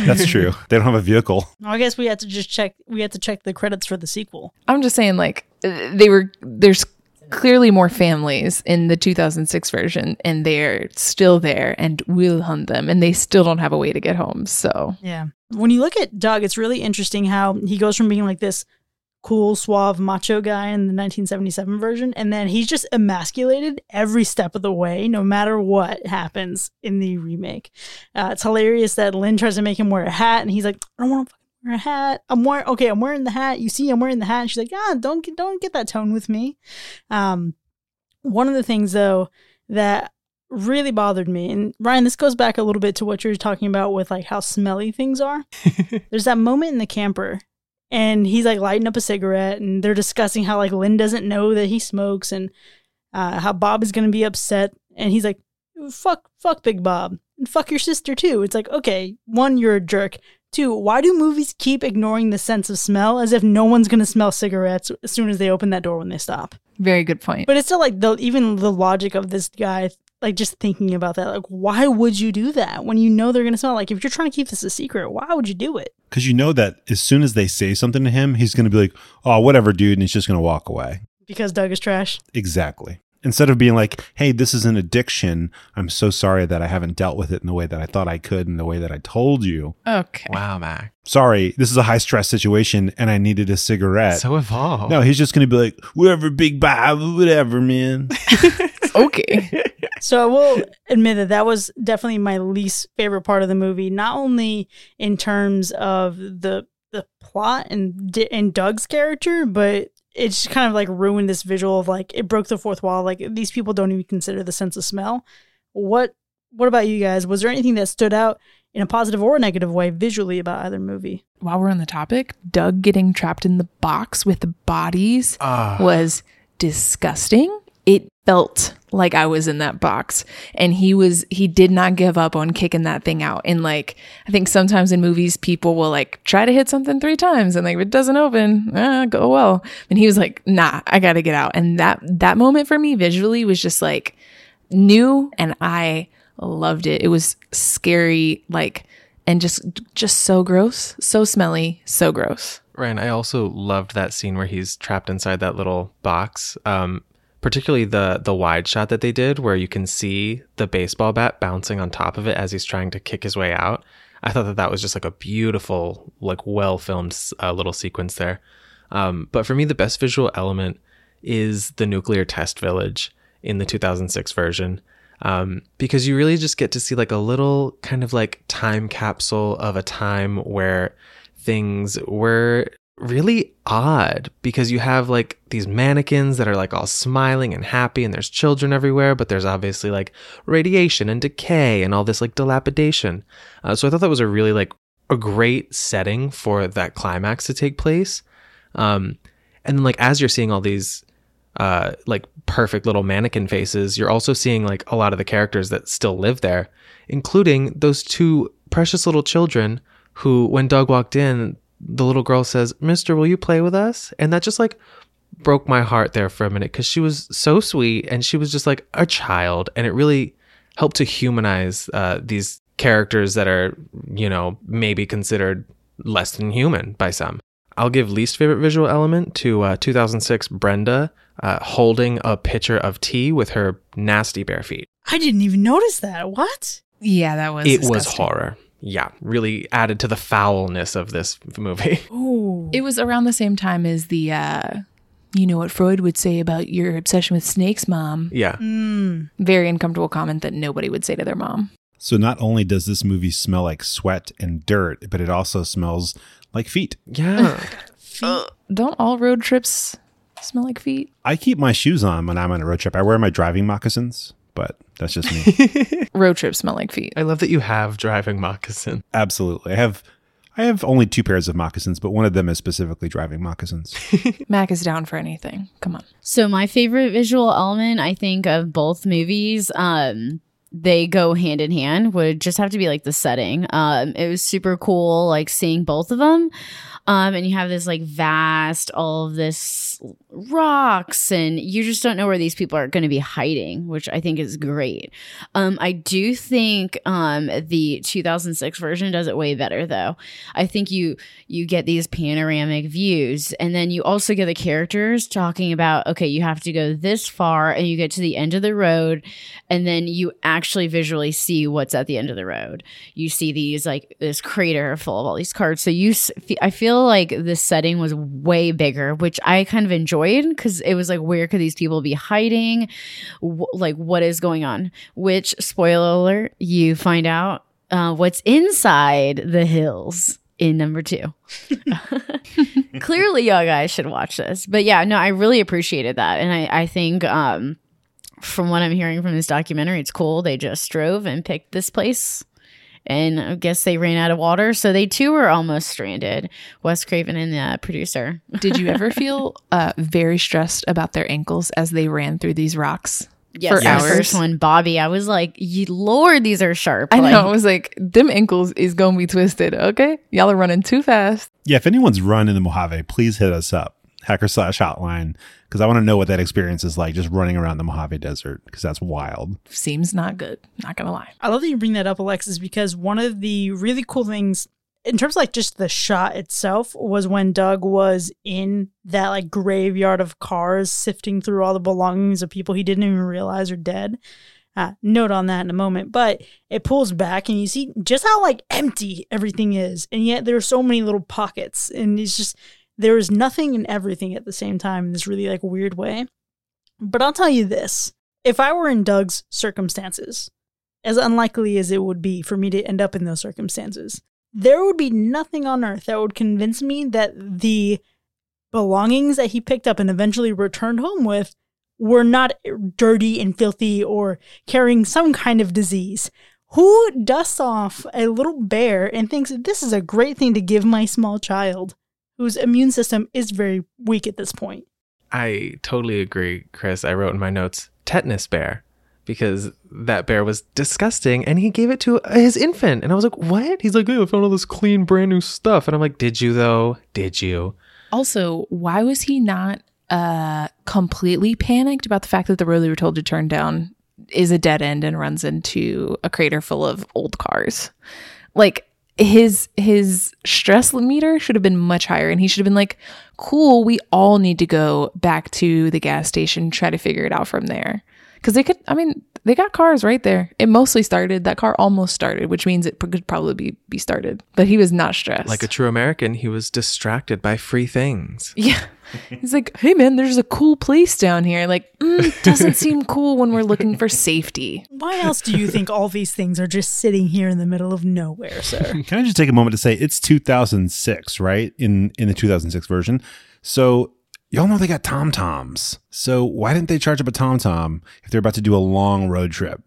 that's true they don't have a vehicle I guess we had to just check. We had to check the credits for the sequel. I'm just saying, like, uh, they were, there's clearly more families in the 2006 version, and they're still there and we'll hunt them, and they still don't have a way to get home. So, Yeah. When you look at Doug, it's really interesting how he goes from being like this cool, suave, macho guy in the 1977 version, and then he's just emasculated every step of the way, no matter what happens in the remake. Uh, it's hilarious that Lynn tries to make him wear a hat, and he's like, I don't want to wear a hat. I'm wearing, okay, I'm wearing the hat. You see, I'm wearing the hat. And she's like, ah, don't get, don't get that tone with me. Um, one of the things though that really bothered me, and Ryan, this goes back a little bit to what you were talking about with like how smelly things are. There's that moment in the camper, and he's like lighting up a cigarette, and they're discussing how like Lynn doesn't know that he smokes, and uh, how Bob is gonna be upset, and he's like, "Fuck, fuck, Big Bob, and fuck your sister too." It's like, okay, one, you're a jerk. Two, why do movies keep ignoring the sense of smell as if no one's gonna smell cigarettes as soon as they open that door when they stop? very good point. But it's still like the even the logic of this guy, like just thinking about that, like why would you do that when you know they're gonna smell? Like if you're trying to keep this a secret, why would you do it? because you know that as soon as they say something to him, he's going to be like, "Oh, whatever, dude," and he's just going to walk away. Because Doug is trash. Exactly. Instead of being like, "Hey, this is an addiction. I'm so sorry that I haven't dealt with it in the way that I thought I could, in the way that I told you. okay. Wow, Mac. Sorry, this is a high stress situation, and I needed a cigarette." So evolved. no, he's just going to be like, "Whatever, Big Bob, whatever, man." Okay. So I will admit that that was definitely my least favorite part of the movie. Not only in terms of the the plot and and Doug's character, but it just kind of like ruined this visual of like it broke the fourth wall. Like these people don't even consider the sense of smell. What What about you guys? Was there anything that stood out in a positive or negative way visually about either movie? While we're on the topic, Doug getting trapped in the box with the bodies Ah. was disgusting. It felt like I was in that box. And he was, he did not give up on kicking that thing out. And like, I think sometimes in movies, people will like try to hit something three times and like, if it doesn't open, uh, go well. And he was like, nah, I got to get out. And that, that moment for me visually was just like new and I loved it. It was scary, like, and just, just so gross, so smelly, so gross. Ryan, I also loved that scene where he's trapped inside that little box. Um, particularly the the wide shot that they did, where you can see the baseball bat bouncing on top of it as he's trying to kick his way out. I thought that that was just like a beautiful, like well filmed uh, little sequence there. Um, but for me, the best visual element is the nuclear test village in the 2006 version. Um, because you really just get to see like a little kind of like time capsule of a time where things were really odd because you have like these mannequins that are like all smiling and happy and there's children everywhere but there's obviously like radiation and decay and all this like dilapidation. Uh, so i thought that was a really like a great setting for that climax to take place. Um, and then like as you're seeing all these uh, like perfect little mannequin faces you're also seeing like a lot of the characters that still live there including those two precious little children who when doug walked in the little girl says, Mister, will you play with us? And that just like broke my heart there for a minute because she was so sweet and she was just like a child. And it really helped to humanize uh, these characters that are, you know, maybe considered less than human by some. I'll give least favorite visual element to uh, 2006 Brenda uh, holding a pitcher of tea with her nasty bare feet. I didn't even notice that. What? Yeah, that was it was horror. Yeah, really added to the foulness of this movie. Ooh. It was around the same time as the uh you know what Freud would say about your obsession with snakes, mom. Yeah. Mm. Very uncomfortable comment that nobody would say to their mom. So not only does this movie smell like sweat and dirt, but it also smells like feet. Yeah. Don't all road trips smell like feet? I keep my shoes on when I'm on a road trip. I wear my driving moccasins, but that's just me. Road trips smell like feet. I love that you have driving moccasin. Absolutely. I have I have only two pairs of moccasins, but one of them is specifically driving moccasins. Mac is down for anything. Come on. So my favorite visual element, I think, of both movies, um, they go hand in hand. Would just have to be like the setting. Um, it was super cool, like seeing both of them. Um, and you have this like vast, all of this rocks, and you just don't know where these people are going to be hiding, which I think is great. Um, I do think um, the 2006 version does it way better, though. I think you you get these panoramic views, and then you also get the characters talking about, okay, you have to go this far, and you get to the end of the road, and then you actually visually see what's at the end of the road. You see these like this crater full of all these cards. So you, I feel like the setting was way bigger, which I kind of enjoyed because it was like, where could these people be hiding? Wh- like, what is going on? Which spoiler alert, you find out uh, what's inside the hills in number two. Clearly, y'all guys should watch this. But yeah, no, I really appreciated that, and I, I think um, from what I'm hearing from this documentary, it's cool. They just drove and picked this place. And I guess they ran out of water. So they too were almost stranded. Wes Craven and the producer. Did you ever feel uh, very stressed about their ankles as they ran through these rocks? Yes, For the hours. first one, Bobby. I was like, Lord, these are sharp." I know. I was like, them ankles is going to be twisted. Okay. Y'all are running too fast. yeah, if anyone's run in the Mojave, please hit us up. Hacker slash hotline. Because I want to know what that experience is like just running around the Mojave Desert. Because that's wild. Seems not good. Not going to lie. I love that you bring that up, Alexis, because one of the really cool things in terms of like just the shot itself was when Doug was in that like graveyard of cars sifting through all the belongings of people he didn't even realize are dead. Uh, note on that in a moment, but it pulls back and you see just how like empty everything is, and yet there are so many little pockets, and it's just there is nothing and everything at the same time in this really like weird way. But I'll tell you this: if I were in Doug's circumstances, as unlikely as it would be for me to end up in those circumstances, there would be nothing on earth that would convince me that the belongings that he picked up and eventually returned home with were not dirty and filthy or carrying some kind of disease. Who dusts off a little bear and thinks this is a great thing to give my small child, whose immune system is very weak at this point? I totally agree, Chris. I wrote in my notes tetanus bear because that bear was disgusting and he gave it to his infant. And I was like, what? He's like, hey, I found all this clean, brand new stuff. And I'm like, did you though? Did you? Also, why was he not uh, completely panicked about the fact that the road they were told to turn down is a dead end and runs into a crater full of old cars? Like his his stress meter should have been much higher, and he should have been like, "Cool, we all need to go back to the gas station, try to figure it out from there." Because they could, I mean, they got cars right there. It mostly started. That car almost started, which means it could probably be, be started. But he was not stressed. Like a true American, he was distracted by free things. yeah. He's like, hey man, there's a cool place down here. Like, mm, doesn't seem cool when we're looking for safety. Why else do you think all these things are just sitting here in the middle of nowhere, sir? Can I just take a moment to say it's 2006, right? In in the 2006 version. So y'all know they got Tom Toms. So why didn't they charge up a Tom Tom if they're about to do a long road trip?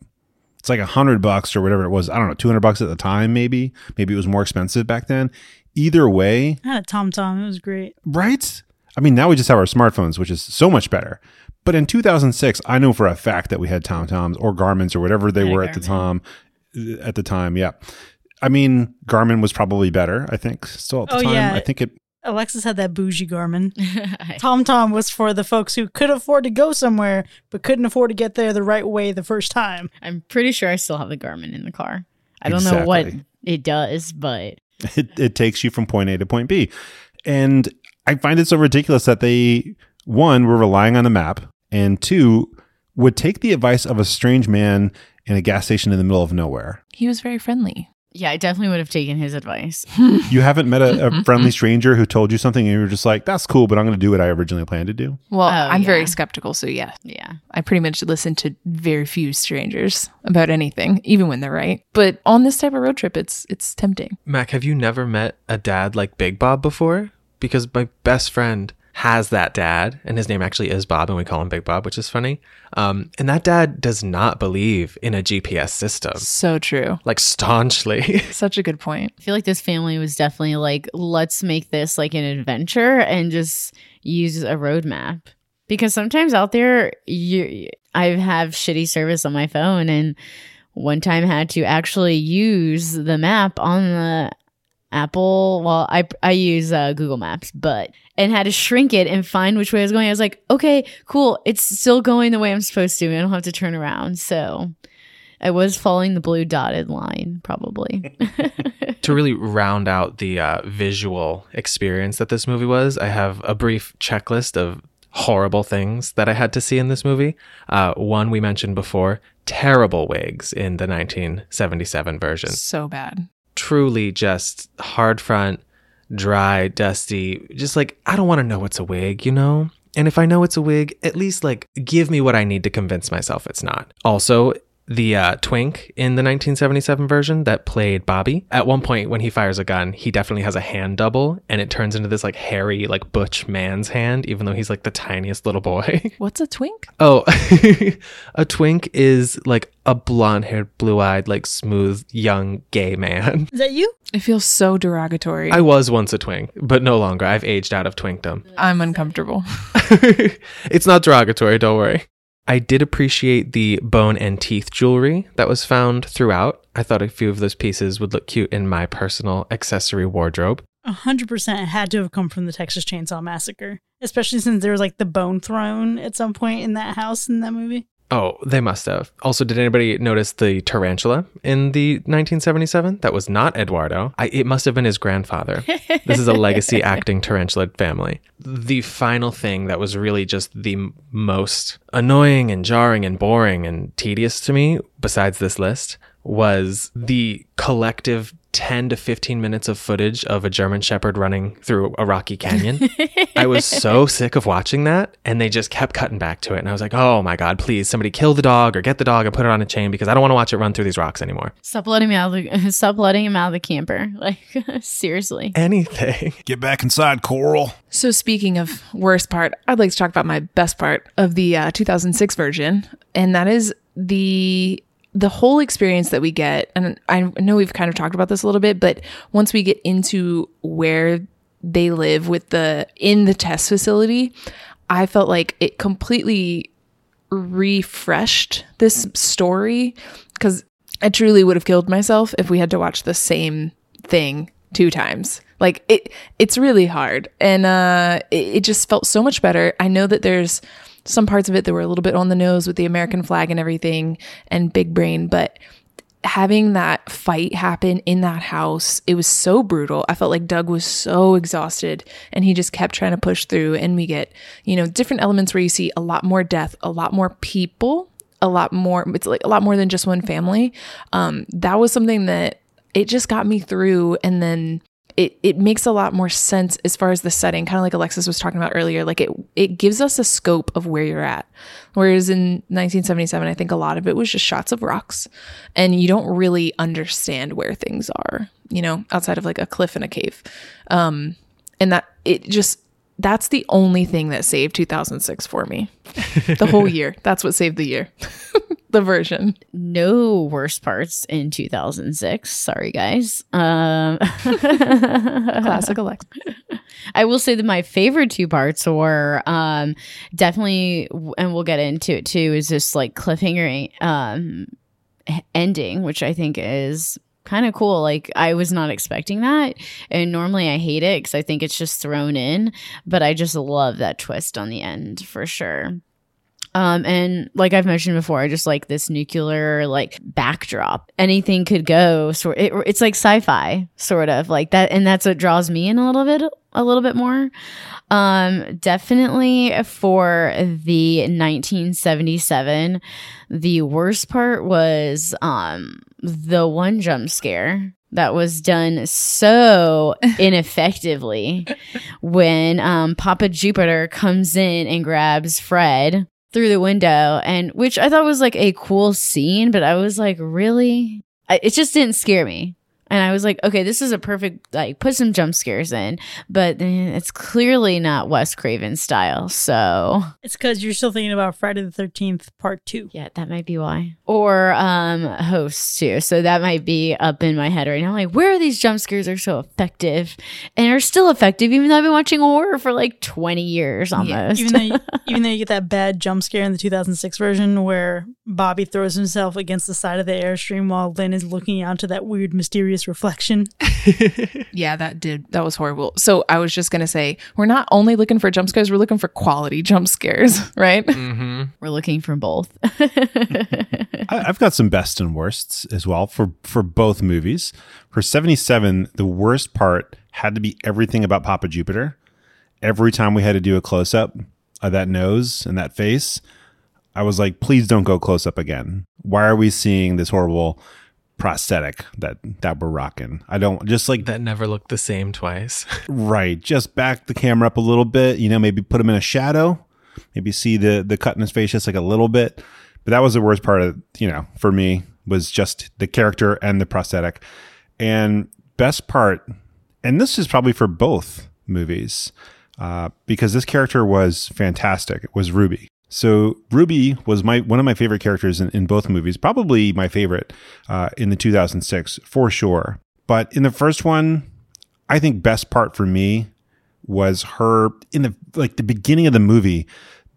It's like a hundred bucks or whatever it was. I don't know, 200 bucks at the time, maybe. Maybe it was more expensive back then. Either way, I had a Tom Tom. It was great. right? I mean, now we just have our smartphones, which is so much better. But in 2006, I know for a fact that we had Tom Toms or Garmins or whatever they were at the time. At the time, yeah. I mean, Garmin was probably better. I think still at the Oh, time. yeah. I think it. Alexis had that bougie Garmin. Tom Tom was for the folks who could afford to go somewhere but couldn't afford to get there the right way the first time. I'm pretty sure I still have the Garmin in the car. I don't know what it does, but It, it takes you from point A to point B, and I find it so ridiculous that they one were relying on the map, and two would take the advice of a strange man in a gas station in the middle of nowhere. He was very friendly. Yeah, I definitely would have taken his advice. You haven't met a, a friendly stranger who told you something and you were just like, that's cool, but I'm going to do what I originally planned to do. Well, Oh, I'm yeah. very skeptical. So, yeah, Yeah. I pretty much listen to very few strangers about anything, even when they're right. But on this type of road trip, it's it's tempting. Mac, have you never met a dad like Big Bob before? Because my best friend has that dad, and his name actually is Bob, and we call him Big Bob, which is funny. Um, and that dad does not believe in a GPS system, So true. like staunchly. Such a good point. I feel like this family was definitely like, let's make this like an adventure and just use a roadmap. Because sometimes out there, you, I have shitty service on my phone, and one time had to actually use the map on the Apple. Well, I I use uh, Google Maps, but and had to shrink it and find which way I was going. I was like, okay, cool, it's still going the way I'm supposed to. I don't have to turn around. So I was following the blue dotted line, probably. to really round out the uh, visual experience that this movie was, I have a brief checklist of horrible things that I had to see in this movie. Uh, one we mentioned before terrible wigs in the 1977 version. So bad. Truly just hard front, dry, dusty. Just like, I don't want to know it's a wig, you know? And if I know it's a wig, at least like give me what I need to convince myself it's not. Also, the uh, twink in the 1977 version that played Bobby. At one point, when he fires a gun, he definitely has a hand double, and it turns into this like hairy, like butch man's hand, even though he's like the tiniest little boy. What's a twink? oh, a twink is like a blonde-haired, blue-eyed, like smooth, young gay man. Is that you? It feels so derogatory. I was once a twink, but no longer. I've aged out of twinkdom. I'm uncomfortable. it's not derogatory, don't worry. I did appreciate the bone and teeth jewelry that was found throughout. I thought a few of those pieces would look cute in my personal accessory wardrobe. A hundred percent it had to have come from the Texas Chainsaw Massacre, especially since there was like the bone thrown at some point in that house in that movie. Oh, they must have. Also, did anybody notice the tarantula in the 1977? That was not Eduardo. I, it must have been his grandfather. this is a legacy acting tarantula family. The final thing that was really just the most annoying and jarring and boring and tedious to me, besides this list, was the collective 10 to 15 minutes of footage of a German Shepherd running through a rocky canyon. I was so sick of watching that, and they just kept cutting back to it. And I was like, oh my God, please, somebody kill the dog or get the dog and put it on a chain because I don't want to watch it run through these rocks anymore. Stop letting me out of the stop letting him out of the camper. Like seriously. Anything. Get back inside, Coral. So, speaking of worst part, I'd like to talk about my best part of the uh, 2006 version, and that is the the whole experience that we get. And I know we've kind of talked about this a little bit, but once we get into where they live with the in the test facility, I felt like it completely refreshed this story because I truly would have killed myself if we had to watch the same thing two times. Like it it's really hard and uh it, it just felt so much better. I know that there's some parts of it that were a little bit on the nose with the American flag and everything and big brain, but having that fight happen in that house, it was so brutal. I felt like Doug was so exhausted and he just kept trying to push through. And we get, you know, different elements where you see a lot more death, a lot more people, a lot more it's like a lot more than just one family um that was something that it just got me through and then it, it makes a lot more sense as far as the setting kind of like alexis was talking about earlier like it it gives us a scope of where you're at. Whereas in 1977 i think a lot of it was just shots of rocks and you don't really understand where things are you know outside of like a cliff and a cave. Um and that it just that's the only thing that saved 2006 for me. The whole year. That's what saved the year. The version. No worst parts in 2006. Sorry, guys. Um, classic alexa I will say that my favorite two parts were um, definitely, and we'll get into it too, is this like cliffhanger um, ending, which I think is kind of cool. Like I was not expecting that, and normally I hate it because I think it's just thrown in, but I just love that twist on the end for sure. Um, and like I've mentioned before, I just like this nuclear like backdrop. Anything could go. Sort it, it's like sci-fi sort of like that, and that's what draws me in a little bit, a little bit more. Um, definitely for the 1977, the worst part was um the one jump scare that was done so ineffectively when um, Papa Jupiter comes in and grabs Fred through the window and which I thought was like a cool scene, but I was like, really? I, it just didn't scare me. And I was like, okay, this is a perfect like put some jump scares in, but it's clearly not Wes Craven style. So It's because you're still thinking about Friday the 13th, part two. yeah, that might be why. Or um hosts too. So that might be up in my head right now. Like, where are these jump scares are so effective and are still effective, even though I've been watching horror for like 20 years almost. Even though, you, even though you get that bad jump scare in the 2006 version where Bobby throws himself against the side of the airstream while Lynn is looking out to that weird, mysterious reflection. Yeah, that did. That was horrible. So I was just going to say, we're not only looking for jump scares, we're looking for quality jump scares, right? Mm-hmm. We're looking for both. I, I've got some best and worsts as well for for both movies. For seventy seven, the worst part had to be everything about Papa Jupiter. Every time we had to do a close up of that nose and that face, I was like, please don't go close up again. Why are we seeing this horrible prosthetic that that we're rocking? I don't just like That never looked the same twice. Right. Just back the camera up a little bit, you know, maybe put him in a shadow, maybe see the the cut in his face just like a little bit. But that was the worst part of, you know, for me was just the character and the prosthetic. And best part, and this is probably for both movies, uh, because this character was fantastic. It was Ruby. So Ruby was my one of my favorite characters in, in both movies, probably my favorite uh, in the 2006 for sure. But in the first one, I think best part for me was her in the like the beginning of the movie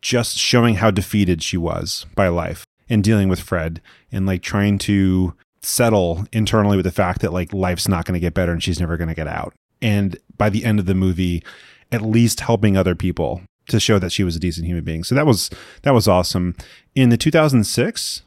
just showing how defeated she was by life and dealing with Fred and like trying to settle internally with the fact that like life's not going to get better and she's never going to get out. And by the end of the movie, at least helping other people to show that she was a decent human being. So that was that was awesome. In the 2006,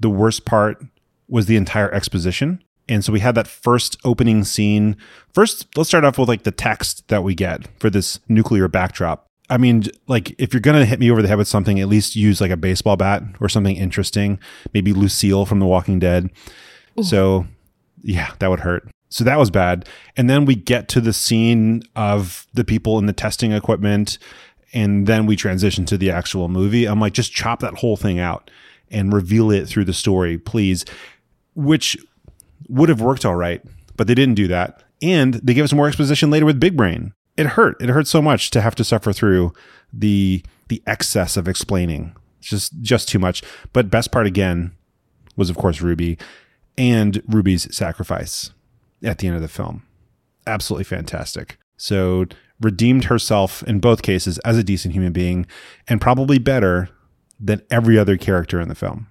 the worst part was the entire exposition. And so we had that first opening scene. First, let's start off with like the text that we get for this nuclear backdrop. I mean, like if you're gonna hit me over the head with something, at least use like a baseball bat or something interesting. Maybe Lucille from The Walking Dead. So, yeah, that would hurt. So that was bad. And then we get to the scene of the people in the testing equipment, and then we transition to the actual movie. I'm like, just chop that whole thing out and reveal it through the story, please. Which would have worked all right, but they didn't do that. And they gave us more exposition later with Big Brain. It hurt. It hurt so much to have to suffer through the the excess of explaining. It's just just too much. But best part again was of course Ruby and Ruby's sacrifice at the end of the film. Absolutely fantastic. So redeemed herself in both cases as a decent human being and probably better than every other character in the film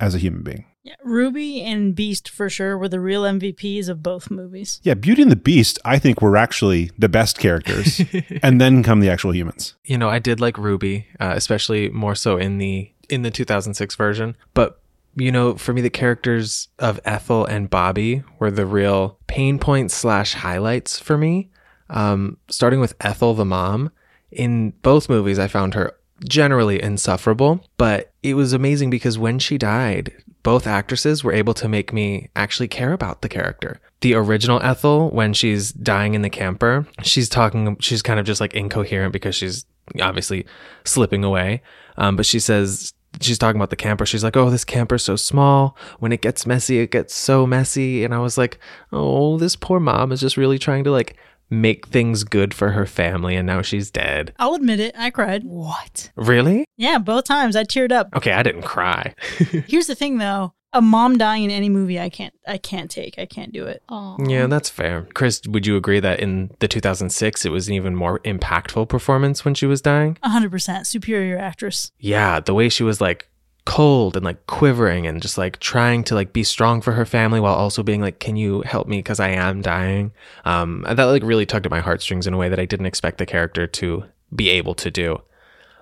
as a human being. Yeah, Ruby and Beast for sure were the real MVPs of both movies. Yeah, Beauty and the Beast, I think, were actually the best characters, and then come the actual humans. you know, I did like Ruby, uh, especially more so in the in the 2006 version. But you know, for me, the characters of Ethel and Bobby were the real pain points slash highlights for me. Um, starting with Ethel, the mom, in both movies, I found her generally insufferable, but it was amazing because when she died, both actresses were able to make me actually care about the character. The original Ethel, when she's dying in the camper, she's talking, she's kind of just like incoherent because she's obviously slipping away. Um, but she says, she's talking about the camper. She's like, Oh, this camper's so small. When it gets messy, it gets so messy. And I was like, Oh, this poor mom is just really trying to like make things good for her family. And now she's dead. I'll admit it, I cried. What? Really? Yeah, both times I teared up. Okay, I didn't cry. Here's the thing though. A mom dying in any movie I can't I can't take. I can't do it. Yeah, that's fair. Chris, would you agree that in the 2006 it was an even more impactful performance when she was dying? 100% superior actress. Yeah, the way she was like cold and like quivering and just like trying to like be strong for her family while also being like can you help me cuz I am dying. Um that like really tugged at my heartstrings in a way that I didn't expect the character to be able to do.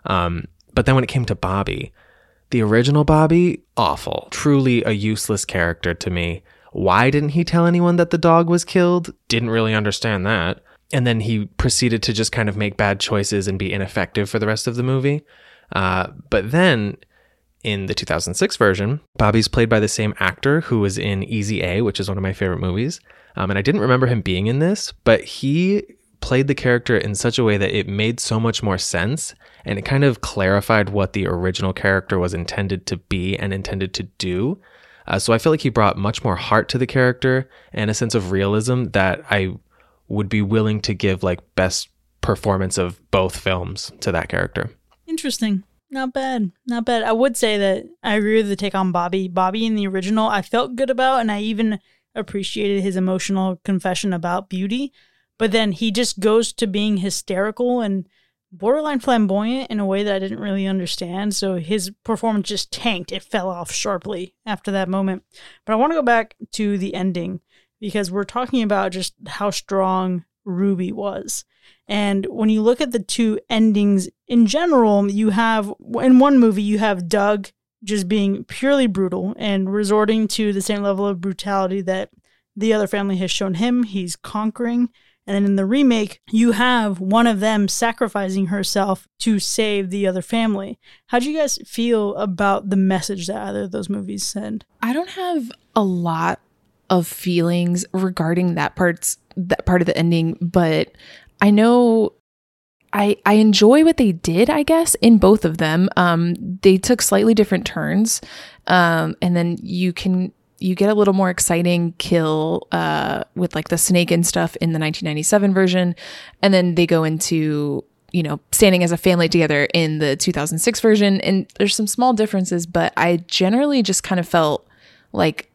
Um but then when it came to Bobby, the original Bobby, awful. Truly a useless character to me. Why didn't he tell anyone that the dog was killed? Didn't really understand that. And then he proceeded to just kind of make bad choices and be ineffective for the rest of the movie. Uh, but then in the 2006 version, Bobby's played by the same actor who was in Easy A, which is one of my favorite movies. Um, and I didn't remember him being in this, but he played the character in such a way that it made so much more sense and it kind of clarified what the original character was intended to be and intended to do. Uh, so I feel like he brought much more heart to the character and a sense of realism that I would be willing to give like best performance of both films to that character. Interesting. Not bad. Not bad. I would say that I agree with the take on Bobby. Bobby in the original, I felt good about, and I even appreciated his emotional confession about beauty. But then he just goes to being hysterical and borderline flamboyant in a way that I didn't really understand. So his performance just tanked. It fell off sharply after that moment. But I want to go back to the ending because we're talking about just how strong Ruby was. And when you look at the two endings in general, you have in one movie, you have Doug just being purely brutal and resorting to the same level of brutality that the other family has shown him. He's conquering. And then in the remake, you have one of them sacrificing herself to save the other family. How do you guys feel about the message that either of those movies send? I don't have a lot of feelings regarding that parts that part of the ending, but I know I I enjoy what they did, I guess, in both of them. Um they took slightly different turns. Um and then you can you get a little more exciting kill uh with like the snake and stuff in the 1997 version and then they go into you know standing as a family together in the 2006 version and there's some small differences but I generally just kind of felt like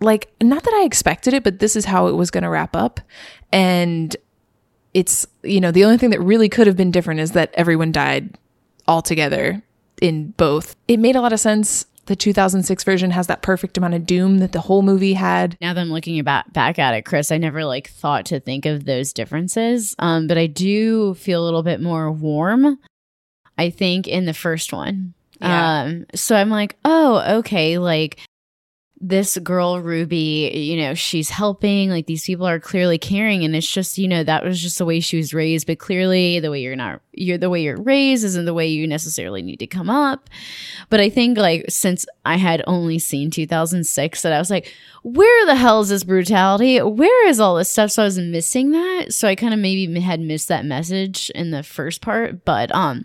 like not that I expected it but this is how it was going to wrap up and it's you know the only thing that really could have been different is that everyone died all together in both it made a lot of sense the 2006 version has that perfect amount of doom that the whole movie had Now that I'm looking about back at it, Chris, I never like thought to think of those differences. Um, but I do feel a little bit more warm. I think in the first one. Yeah. Um, so I'm like, oh, okay, like this girl Ruby, you know, she's helping. Like these people are clearly caring, and it's just, you know, that was just the way she was raised. But clearly, the way you're not, you're the way you're raised isn't the way you necessarily need to come up. But I think like since I had only seen 2006, that I was like, where the hell is this brutality? Where is all this stuff? So I was missing that. So I kind of maybe had missed that message in the first part, but um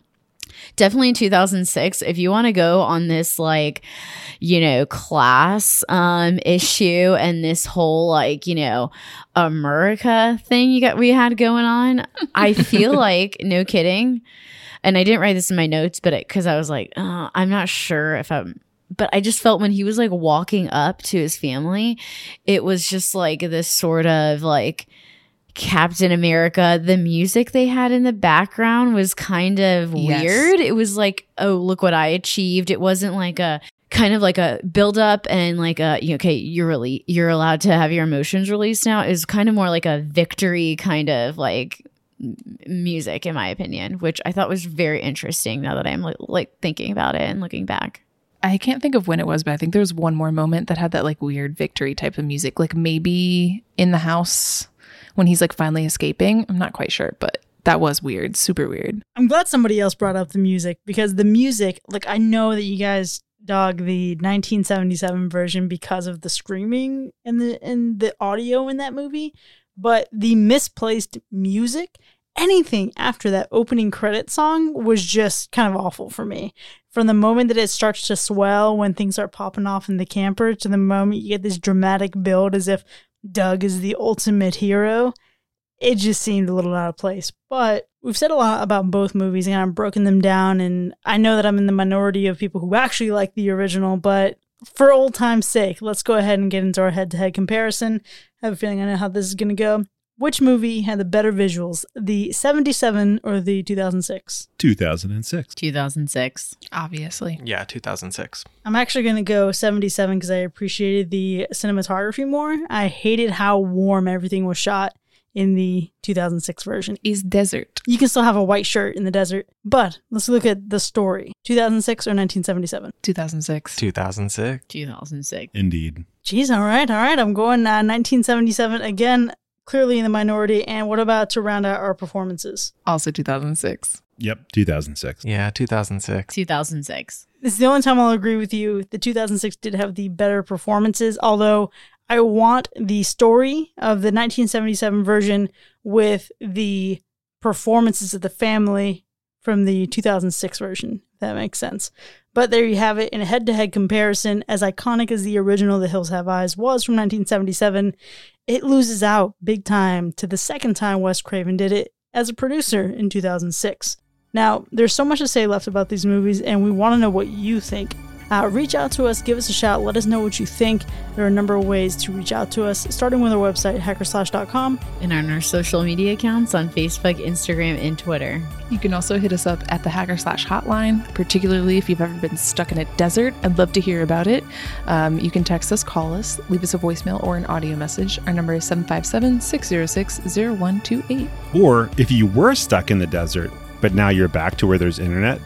definitely in 2006 if you want to go on this like you know class um issue and this whole like you know america thing you got we had going on i feel like no kidding. And i didn't write this in my notes but because i was like uh, i'm not sure if i'm but I just felt when he was like walking up to his family, it was just like this sort of like Captain America, the music they had in the background was kind of Yes. weird. It was like, oh, look what I achieved. It wasn't like a kind of like a build up and like a you know, okay, you're really you're allowed to have your emotions released now. Is kind of more like a victory kind of like music in my opinion, which I thought was very interesting now that I'm like, like thinking about it and looking back. I can't think of when it was, but I think there was one more moment that had that like weird victory type of music, like maybe in the house when he's like finally escaping. I'm not quite sure, but That was weird, super weird. I'm glad somebody else brought up the music because the music, like I know that you guys dog the 1977 version because of the screaming and the and the audio in that movie, but the misplaced music, anything after that opening credit song was just kind of awful for me. From the moment that it starts to swell when things start popping off in the camper to the moment you get this dramatic build as if Doug is the ultimate hero, it just seemed a little out of place. But we've said a lot about both movies and I've broken them down. And I know that I'm in the minority of people who actually like the original, but for old time's sake, let's go ahead and get into our head to head comparison. I have a feeling I know how this is going to go. Which movie had the better visuals, the 77 or the 2006? 2006. 2006. Obviously. Yeah, 2006. I'm actually going to go 77 because I appreciated the cinematography more. I hated how warm everything was shot in the 2006 version. Is desert. You can still have a white shirt in the desert, but let's look at the story 2006 or 1977. 2006. 2006. 2006. Indeed. Jeez, all right, all right. I'm going uh, 1977 again, clearly in the minority. And what about to round out our performances? Also 2006. Yep, 2006. Yeah, 2006. 2006. This is the only time I'll agree with you. The 2006 did have the better performances, although I want the story of the 1977 version with the performances of the family from the 2006 version. If that makes sense. But there you have it in a head to head comparison. As iconic as the original The Hills Have Eyes was from 1977, it loses out big time to the second time Wes Craven did it as a producer in 2006. Now, there's so much to say left about these movies, and we want to know what you think. Uh, reach out to us, give us a shout, let us know what you think. There are a number of ways to reach out to us, starting with our website, hackerslash.com. And on our social media accounts on Facebook, Instagram, and Twitter. You can also hit us up at the Hacker Slash Hotline, particularly if you've ever been stuck in a desert. I'd love to hear about it. Um, you can text us, call us, leave us a voicemail or an audio message. Our number is 757 606 0128. Or if you were stuck in the desert, but now you're back to where there's internet,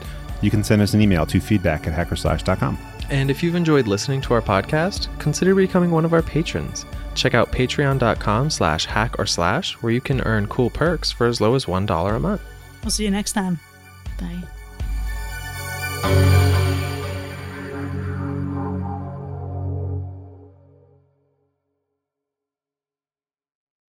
you can send us an email to feedback at hackerslash.com. And if you've enjoyed listening to our podcast, consider becoming one of our patrons. Check out patreon.com slash hack or slash, where you can earn cool perks for as low as $1 a month. We'll see you next time. Bye.